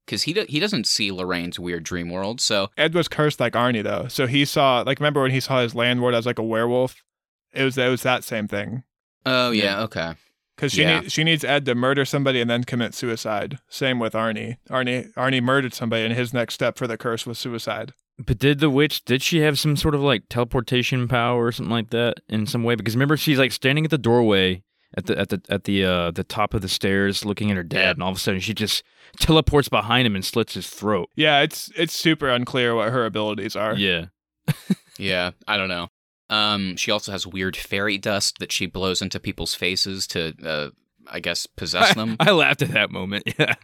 A: Because he do, he doesn't see Lorraine's weird dream world, so
B: Ed was cursed like Arnie though. So he saw like remember when he saw his landlord as like a werewolf? It was it was that same thing.
A: Oh yeah, yeah. okay.
B: Because she yeah. need, she needs Ed to murder somebody and then commit suicide. Same with Arnie. Arnie Arnie murdered somebody, and his next step for the curse was suicide.
C: But did the witch did she have some sort of like teleportation power or something like that in some way? Because remember she's like standing at the doorway at the at the at the uh the top of the stairs looking at her dad, and all of a sudden she just teleports behind him and slits his throat.
B: Yeah, it's it's super unclear what her abilities are.
C: Yeah.
A: yeah, I don't know. Um, she also has weird fairy dust that she blows into people's faces to, uh, I guess, possess them.
C: I, I laughed at that moment. Yeah.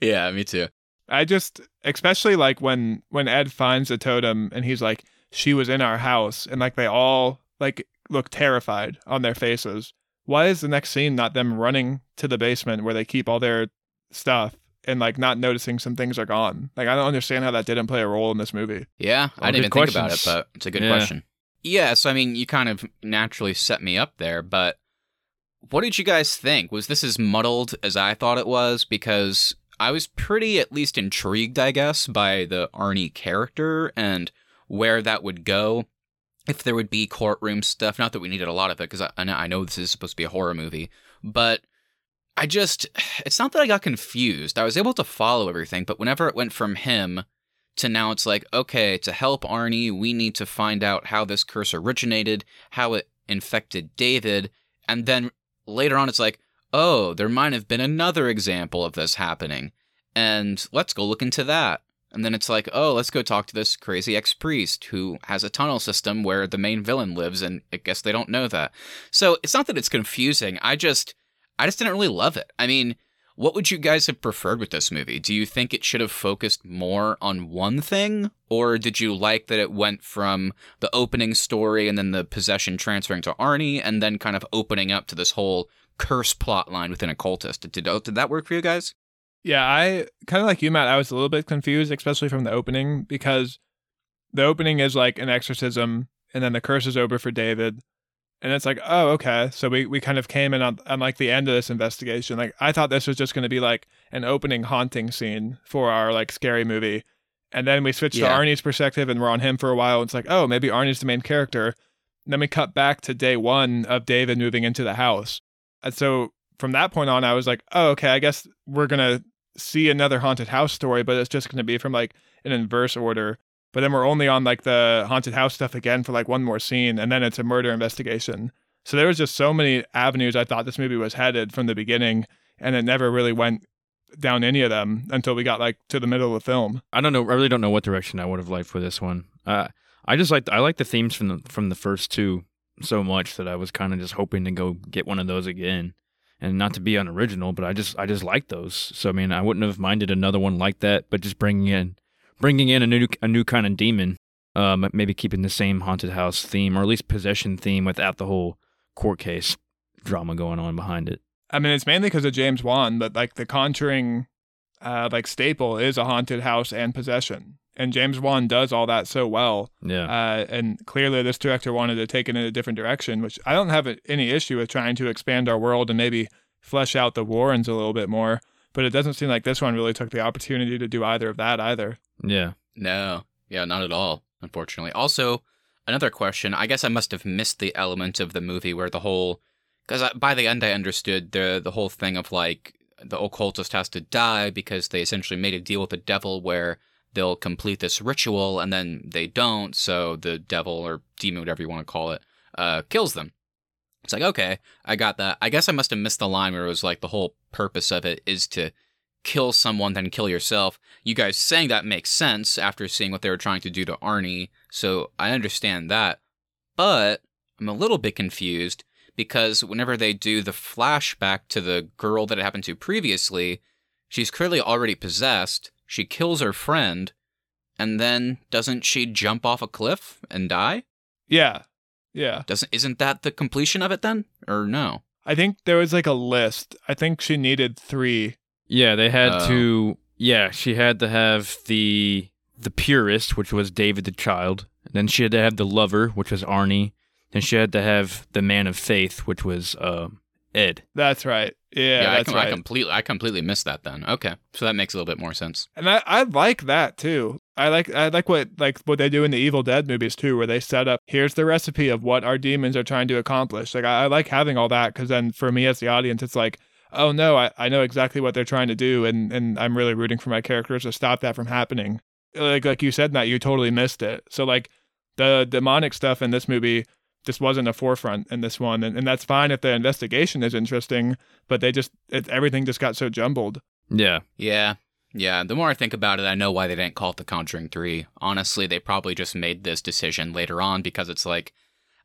A: yeah, me too.
B: I just, especially like when when Ed finds the totem and he's like, "She was in our house," and like they all like look terrified on their faces. Why is the next scene not them running to the basement where they keep all their stuff and like not noticing some things are gone. Like I don't understand how that didn't play a role in this movie.
A: Yeah, I didn't even questions. think about it, but it's a good yeah. question. Yes, I mean you kind of naturally set me up there, but what did you guys think? Was this as muddled as I thought it was? Because I was pretty at least intrigued, I guess, by the Arnie character and where that would go. If there would be courtroom stuff, not that we needed a lot of it, because I, I know this is supposed to be a horror movie, but I just, it's not that I got confused. I was able to follow everything, but whenever it went from him to now it's like, okay, to help Arnie, we need to find out how this curse originated, how it infected David, and then later on it's like, oh, there might have been another example of this happening, and let's go look into that. And then it's like, oh, let's go talk to this crazy ex priest who has a tunnel system where the main villain lives, and I guess they don't know that. So it's not that it's confusing. I just, I just didn't really love it. I mean, What would you guys have preferred with this movie? Do you think it should have focused more on one thing? Or did you like that it went from the opening story and then the possession transferring to Arnie and then kind of opening up to this whole curse plot line within occultist? Did, oh, did that work for you guys?
B: Yeah, I kind of like you, Matt. I was a little bit confused, especially from the opening, because the opening is like an exorcism, and then the curse is over for David. And it's like, oh, okay. So we, we kind of came in on, on like the end of this investigation. Like I thought this was just going to be like an opening haunting scene for our like scary movie. And then we switched
A: Yeah.
B: to Arnie's perspective and we're on him for a while. and It's like, oh, maybe Arnie's the main character. And then we cut back to day one of David moving into the house. And so from that point on, I was like, oh, okay, I guess we're going to see another haunted house story, but it's just going to be from like an inverse order. But then we're only on like the haunted house stuff again for like one more scene, and then it's a murder investigation. So there was just so many avenues I thought this movie was headed from the beginning, and it never really went down any of them until we got like to the middle of the film.
C: I don't know. I really don't know what direction I would have liked for this one. Uh, I just like I like the themes from the from the first two so much that I was kind of just hoping to go get one of those again, and not to be unoriginal, but I just I just like those. So I mean, I wouldn't have minded another one like that, but just bringing in bringing in a new a new kind of demon, um, maybe keeping the same haunted house theme or at least possession theme without the whole court case drama going on behind it.
B: I mean, it's mainly because of James Wan, but like the Conjuring, uh, like staple is a haunted house and possession, and James Wan does all that so well.
C: Yeah,
B: Uh, and clearly, this director wanted to take it in a different direction, which I don't have any issue with trying to expand our world and maybe flesh out the Warrens a little bit more. But it doesn't seem like this one really took the opportunity to do either of that either.
C: yeah.
A: No. Yeah, not at all, unfortunately. Also, another question. I guess I must have missed the element of the movie where the whole because by the end I understood the the whole thing of like the occultist has to die because they essentially made a deal with the devil where they'll complete this ritual and then they don't, so the devil or demon, whatever you want to call it, uh, kills them. It's like, okay, I got that. I guess I must have missed the line where it was like the whole purpose of it is to kill someone, then kill yourself. You guys saying that makes sense after seeing what they were trying to do to Arnie, so I understand that. But I'm a little bit confused because whenever they do the flashback to the girl that it happened to previously, she's clearly already possessed. She kills her friend, and then doesn't she jump off a cliff and die?
B: Yeah. Yeah.
A: Doesn't isn't that the completion of it then? Or no?
B: I think there was like a list. I think she needed three.
C: Yeah, they had
A: Oh.
C: to. Yeah, she had to have the the purist, which was David the child. Then she had to have the lover, which was Arnie. Then she had to have the man of faith, which was um, Ed.
B: That's right. Yeah,
A: I,
B: that's
A: com-
B: right.
A: I completely I completely missed that then. Okay. So that makes a little bit more sense.
B: And I, I like that too. I like I like what like what they do in the Evil Dead movies too, where they set up here's the recipe of what our demons are trying to accomplish. Like I, I like having all that because then for me as the audience, it's like, oh no, I, I know exactly what they're trying to do, and and I'm really rooting for my characters to stop that from happening. Like like you said, that you totally missed it. So like the demonic stuff in this movie just wasn't a forefront in this one, and, and that's fine if the investigation is interesting, but they just it, everything just got so jumbled.
C: Yeah,
A: Yeah. Yeah, the more I think about it, I know why they didn't call it The Conjuring 3. Honestly, they probably just made this decision later on because it's like,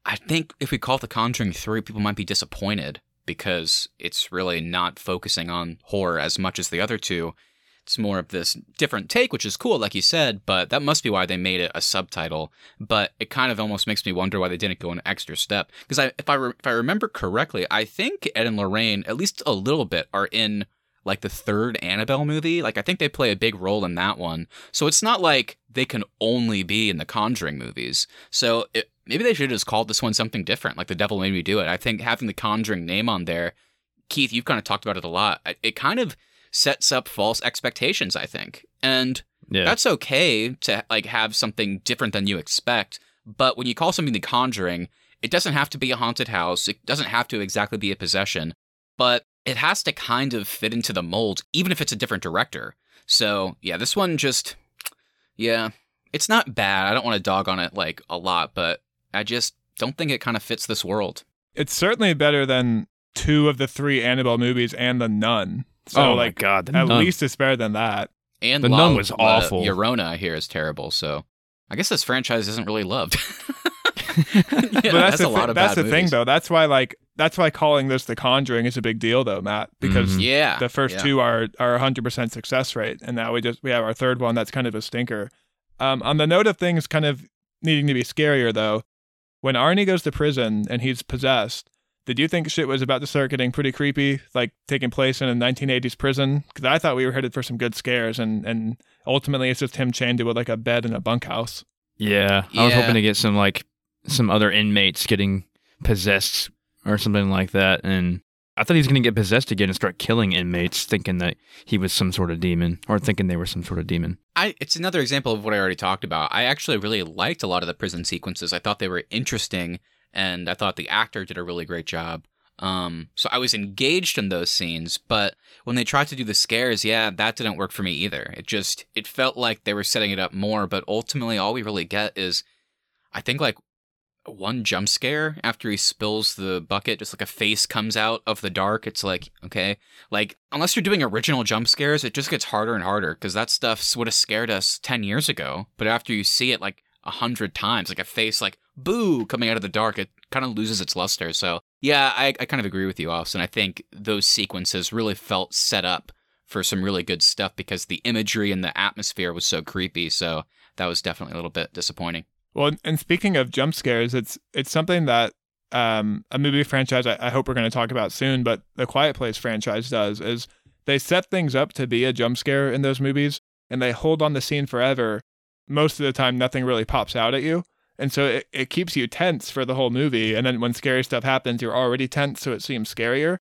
A: I think if we call it The Conjuring 3, people might be disappointed because it's really not focusing on horror as much as the other two. It's more of this different take, which is cool, like you said, but that must be why they made it a subtitle. But it kind of almost makes me wonder why they didn't go an extra step. Because I, if I re- if I remember correctly, I think Ed and Lorraine, at least a little bit, are in like the third Annabelle movie. Like I think they play a big role in that one. So it's not like they can only be in the Conjuring movies. So it, maybe they should have just called this one something different, like The Devil Made Me Do It. I think having the Conjuring name on there, Keith, you've kind of talked about it a lot. It- It kind of sets up false expectations, I think. And
C: yeah,
A: that's okay to like have something different than you expect. But when you call something the Conjuring, it doesn't have to be a haunted house. It doesn't have to exactly be a possession, but it has to kind of fit into the mold, even if it's a different director. So yeah, this one just, yeah, it's not bad. I don't want to dog on it like a lot, but I just don't think it kind of fits this world.
B: it's certainly better than two of the three Annabelle movies and The Nun. So
C: oh
B: like
C: my god,
B: at
C: nun.
B: least it's better than that.
A: And
C: The
A: La-
C: Nun was
A: La
C: awful.
A: Llorona, I hear, is terrible. So I guess this franchise isn't really loved. Yeah,
B: but that's,
A: that's
B: the
A: a lot
B: thi-
A: of
B: that's
A: bad
B: the thing though. That's why like that's why calling this The Conjuring is a big deal, though, Matt, because
C: Mhm.
A: Yeah.
B: the first
A: yeah.
B: two are are 100% success rate, and now we just we have our third one that's kind of a stinker. Um, on the note of things kind of needing to be scarier, though, when Arnie goes to prison and he's possessed, did you think shit was about to start getting pretty creepy, like taking place in a 1980s prison? Because I thought we were headed for some good scares, and and ultimately it's just him chained to like a bed in a bunkhouse.
C: Yeah, I was hoping to get some like some other inmates getting possessed or something like that, and I thought he was going to get possessed again and start killing inmates, thinking that he was some sort of demon or thinking they were some sort of demon.
A: I it's another example of what I already talked about. I actually really liked a lot of the prison sequences. I thought they were interesting and I thought the actor did a really great job. Um so I was engaged in those scenes, but when they tried to do the scares, yeah, that didn't work for me either. It just it felt like they were setting it up more, but ultimately all we really get is I think like one jump scare after he spills the bucket, just like a face comes out of the dark. It's like, okay, like unless you're doing original jump scares, it just gets harder and harder because that stuff would have scared us ten years ago. But after you see it like a hundred times, like a face like boo coming out of the dark, it kind of loses its luster. So yeah, I, I kind of agree with you, Austin. I think those sequences really felt set up for some really good stuff because the imagery and the atmosphere was so creepy. So that was definitely a little bit disappointing.
B: Well, and speaking of jump scares, it's it's something that um, a movie franchise I, I hope we're going to talk about soon, but the Quiet Place franchise does is they set things up to be a jump scare in those movies, and they hold on the scene forever. Most of the time, nothing really pops out at you, and so it, it keeps you tense for the whole movie. And then when scary stuff happens, you're already tense, so it seems scarier.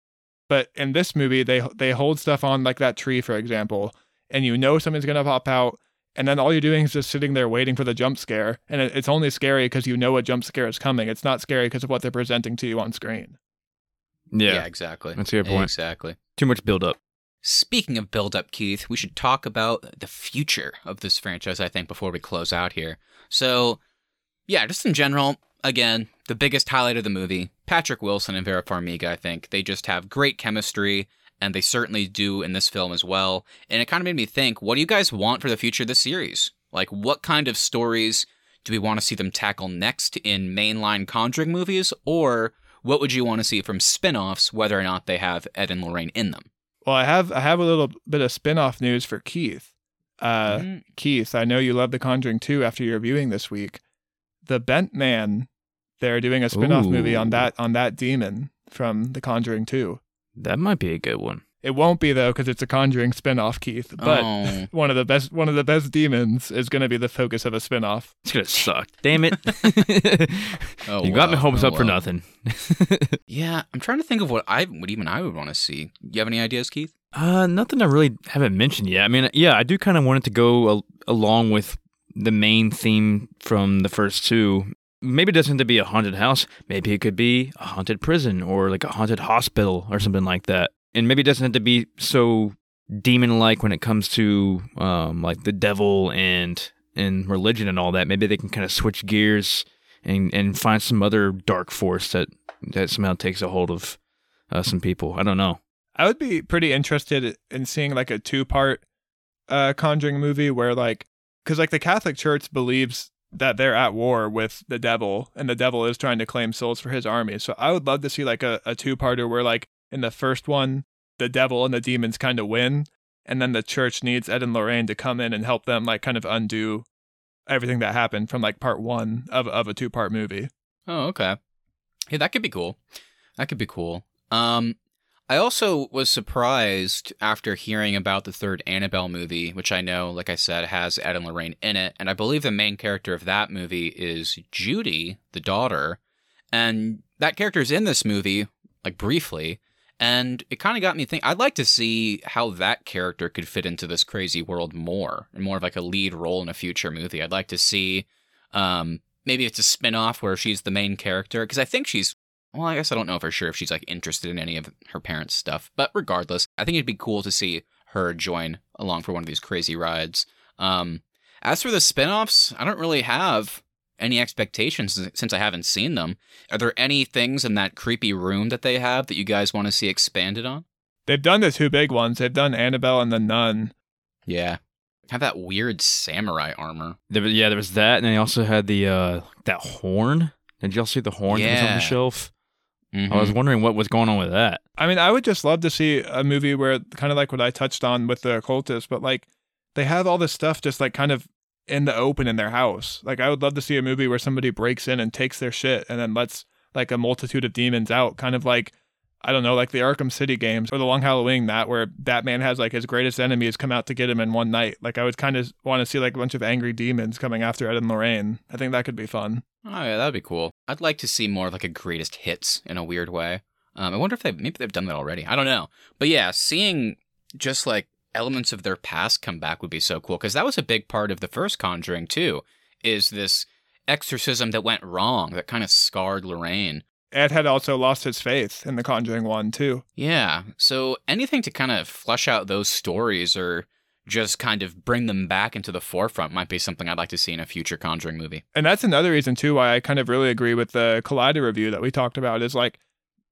B: But in this movie, they they hold stuff on like that tree, for example, and you know something's going to pop out and then all you're doing is just sitting there waiting for the jump scare and it, it's only scary because you know a jump scare is coming it's not scary because of what they're presenting to you on screen
C: Yeah,
A: exactly.
C: That's a good point.
A: Exactly.
C: too much build up.
A: Speaking of build up, Keith, we should talk about the future of this franchise, I think, before we close out here. So, yeah, just in general, again, the biggest highlight of the movie Patrick Wilson and Vera Farmiga, I think. They just have great chemistry, and they certainly do in this film as well. And it kind of made me think what do you guys want for the future of this series? Like, what kind of stories do we want to see them tackle next in mainline Conjuring movies? Or what would you want to see from spin offs, whether or not they have Ed and Lorraine in them?
B: well i have i have a little bit of spin-off news for keith uh
A: Mm.
B: keith i know you love the conjuring 2 after your viewing this week the bent man they're doing a spin-off movie on that on that demon from the conjuring 2
C: That might be a good one.
B: it won't be though because it's a conjuring spin-off keith but
A: Oh.
B: one of the best one of the best demons is going to be the focus of a spin-off
C: It's gonna suck. Damn it!
A: Oh,
C: you got my
A: wow.
C: hopes
A: Oh,
C: up for nothing.
A: Yeah, I'm trying to think of what I, what even I would want to see. You have any ideas, Keith?
C: Uh, nothing I really haven't mentioned yet. I mean, yeah, I do kind of want it to go al- along with the main theme from the first two. Maybe it doesn't have to be a haunted house. Maybe it could be a haunted prison or like a haunted hospital or something like that. And maybe it doesn't have to be so demon-like when it comes to um, like the devil and and religion and all that. Maybe they can kind of switch gears and and find some other dark force that that somehow takes a hold of uh, some people. I don't know.
B: I would be pretty interested in seeing like a two part uh conjuring movie where like cuz like the Catholic Church believes that they're at war with the devil and the devil is trying to claim souls for his army. So I would love to see like a, a two parter where like in the first one the devil and the demons kind of win and then the church needs Ed and Lorraine to come in and help them like kind of undo everything that happened from like part 1 of of a two part movie.
A: Oh, okay. Hey, that could be cool. That could be cool. Um, I also was surprised after hearing about the third Annabelle movie, which I know, like I said, has Ed and Lorraine in it, and I believe the main character of that movie is Judy, the daughter, and that character is in this movie, like briefly, and it kind of got me thinking. I'd like to see how that character could fit into this crazy world more, and more of like a lead role in a future movie. I'd like to see, um, maybe it's a spin-off where she's the main character because I think she's well, I guess I don't know for sure if she's like interested in any of her parents' stuff, but regardless, I think it'd be cool to see her join along for one of these crazy rides. Um, as for the spin-offs, I don't really have any expectations since I haven't seen them. Are there any things in that creepy room that they have that you guys want to see expanded on?
B: They've done the two big ones. They've done Annabelle and the Nun.
A: Yeah. Have that weird samurai armor.
C: There, was- yeah, there was that, and they also had the uh that horn. Did y'all see the horn that was on the shelf?
A: Mhm.
C: I was wondering what was going on with that.
B: I mean, I would just love to see a movie where kind of like what I touched on with the occultist, but like they have all this stuff just like kind of in the open in their house. Like I would love to see a movie where somebody breaks in and takes their shit and then lets like a multitude of demons out, kind of like I don't know, like the Arkham City games or the Long Halloween, that where Batman has like his greatest enemies come out to get him in one night. Like I would kind of want to see like a bunch of angry demons coming after Ed and Lorraine. I think that could be fun.
A: Oh yeah, that'd be cool. I'd like to see more like a greatest hits in a weird way. Um, I wonder if they maybe they've done that already. I don't know, but yeah, seeing just like elements of their past come back would be so cool because that was a big part of the first Conjuring too. Is this exorcism that went wrong that kind of scarred Lorraine?
B: Ed had also lost his faith in The Conjuring 1 too.
A: Yeah, so anything to kind of flesh out those stories or just kind of bring them back into the forefront might be something I'd like to see in a future Conjuring movie.
B: And that's another reason too why I kind of really agree with the Collider review that we talked about is like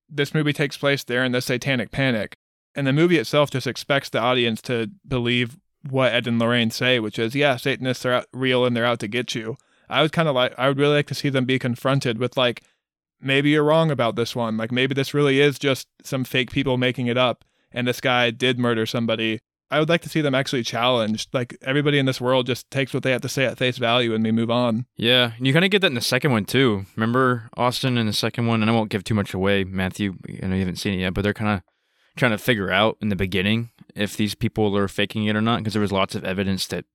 B: this movie takes place there in the satanic panic. And the movie itself just expects the audience to believe what Ed and Lorraine say, which is, yeah, Satanists are out, real and they're out to get you. I would kind of like, I would really like to see them be confronted with like, maybe you're wrong about this one. Like maybe this really is just some fake people making it up and this guy did murder somebody. I would like to see them actually challenged. Like everybody in this world just takes what they have to say at face value and we move on.
C: Yeah, and you kind of get that in the second one too. Remember Austin in the second one, and I won't give too much away, Matthew. I know you haven't seen it yet, but they're kind of trying to figure out in the beginning if these people are faking it or not, because there was lots of evidence that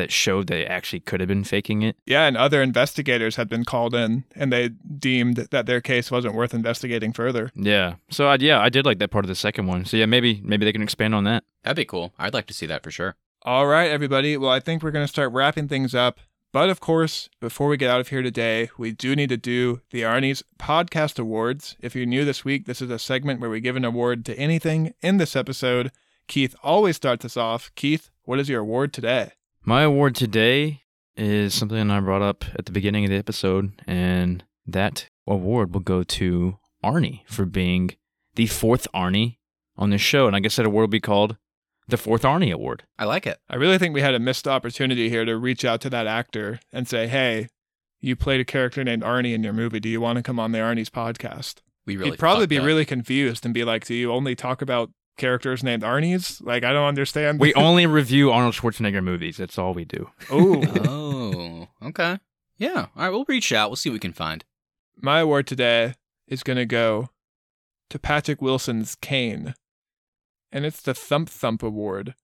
C: that showed they actually could have been faking it.
B: Yeah, and other investigators had been called in, and they deemed that their case wasn't worth investigating further.
C: Yeah, so I, yeah, I did like that part of the second one. So yeah, maybe maybe they can expand on that.
A: That'd be cool. I'd like to see that for sure.
B: All right, everybody. Well, I think we're going to start wrapping things up. But of course, before we get out of here today, we do need to do the Arnie's Podcast Awards. If you're new this week, this is a segment where we give an award to anything in this episode. Keith always starts us off. Keith, what is your award today?
C: My award today is something I brought up at the beginning of the episode, and that award will go to Arnie for being the fourth Arnie on this show. And I guess that award will be called the Fourth Arnie Award.
A: I like it.
B: I really think we had a missed opportunity here to reach out to that actor and say, hey, you played a character named Arnie in your movie. Do you want to come on the Arnie's podcast?
A: We really
B: He'd probably be
A: up.
B: really confused and be like, do you only talk about characters named Arnie's? Like, I don't understand.
C: We only review Arnold Schwarzenegger movies. That's all we do.
B: oh,
A: oh, okay. Yeah. All right, we'll reach out. We'll see what we can find.
B: my award today is going to go to Patrick Wilson's cane. And it's the Thump Thump Award.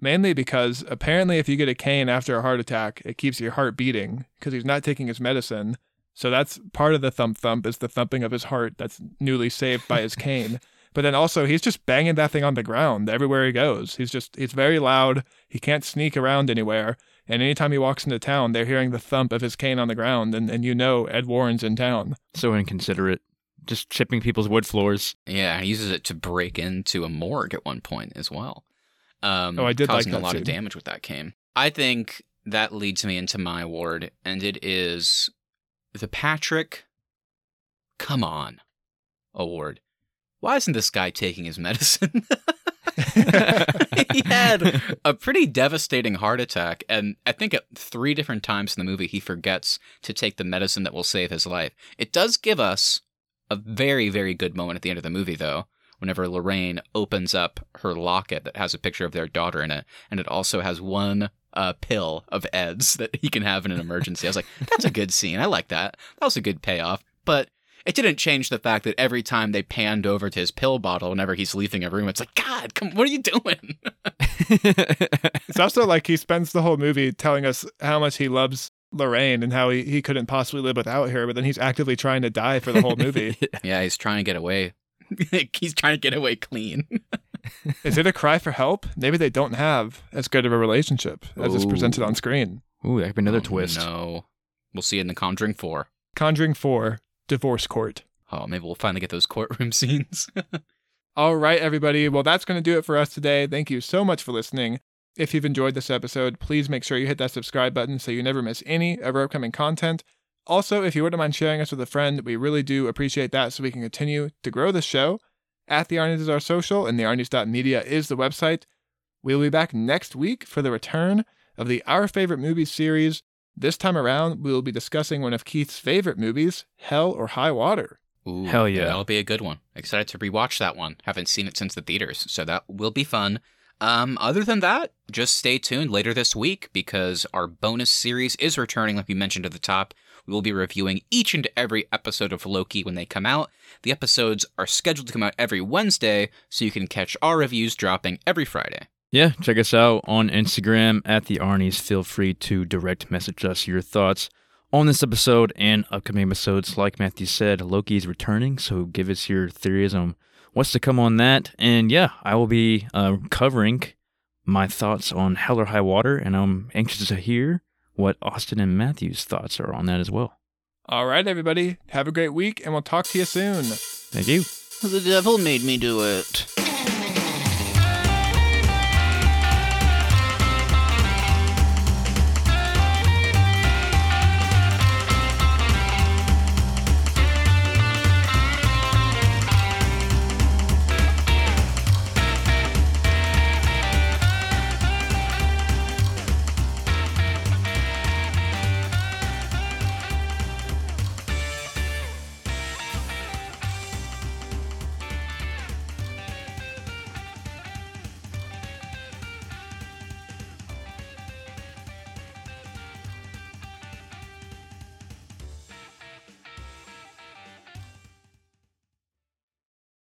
B: Mainly because apparently, if you get a cane after a heart attack, it keeps your heart beating because he's not taking his medicine. So that's part of the thump thump is the thumping of his heart that's newly saved by his cane. But then also he's just banging that thing on the ground everywhere he goes. He's just he's very loud. He can't sneak around anywhere. And anytime he walks into town, they're hearing the thump of his cane on the ground, and, and you know Ed Warren's in town.
C: So inconsiderate. Just chipping people's wood floors.
A: Yeah, he uses it to break into a morgue at one point as well. Um,
B: Oh, I did like
A: causing
B: that
A: a lot of damage with that cane. I think that leads me into my award, and it is the Patrick Come On Award. Why isn't this guy taking his medicine? he had a pretty devastating heart attack, and I think at three different times in the movie he forgets to take the medicine that will save his life. It does give us a very, very good moment at the end of the movie, though, whenever Lorraine opens up her locket that has a picture of their daughter in it, and it also has one uh, pill of Ed's that he can have in an emergency. I was like, that's a good scene. I like that. That was a good payoff. But it didn't change the fact that every time they panned over to his pill bottle, whenever he's leaving a room, it's like, God, come, what are you doing?
B: It's also like he spends the whole movie telling us how much he loves Lorraine and how he, he couldn't possibly live without her, but then he's actively trying to die for the whole movie.
A: yeah, he's trying to get away. he's trying to get away clean.
B: is it a cry for help? Maybe they don't have as good of a relationship as is presented on screen.
C: Ooh, that could be another
A: Oh,
C: twist.
A: No. We'll see it in The Conjuring 4.
B: Conjuring 4, Divorce Court.
A: Oh, maybe we'll finally get those courtroom scenes.
B: All right, everybody. Well, that's going to do it for us today. Thank you so much for listening. If you've enjoyed this episode, please make sure you hit that subscribe button so you never miss any of our upcoming content. Also, if you wouldn't mind sharing us with a friend, we really do appreciate that so we can continue to grow the show. At the Arnie's is our social, and the Arnie's.media is the website. We'll be back next week for the return of the Our Favorite Movies series. This time around, we will be discussing one of Keith's favorite movies, Hell or High Water.
A: Ooh,
C: Hell yeah.
A: That'll be a good one. Excited to rewatch that one. Haven't seen it since the theaters, so that will be fun. Um, other than that, just stay tuned later this week because our bonus series is returning, like we mentioned at the top. We will be reviewing each and every episode of Loki when they come out. The episodes are scheduled to come out every Wednesday, so you can catch our reviews dropping every Friday.
C: Yeah, check us out on Instagram at the Arnies. Feel free to direct message us your thoughts on this episode and upcoming episodes. Like Matthew said, Loki is returning, so give us your theories on what's to come on that. And yeah, I will be uh, covering my thoughts on Hell or High Water, and I'm anxious to hear what Austin and Matthew's thoughts are on that as well.
B: All right, everybody. Have a great week, and we'll talk to you soon.
C: Thank you.
A: The devil made me do it.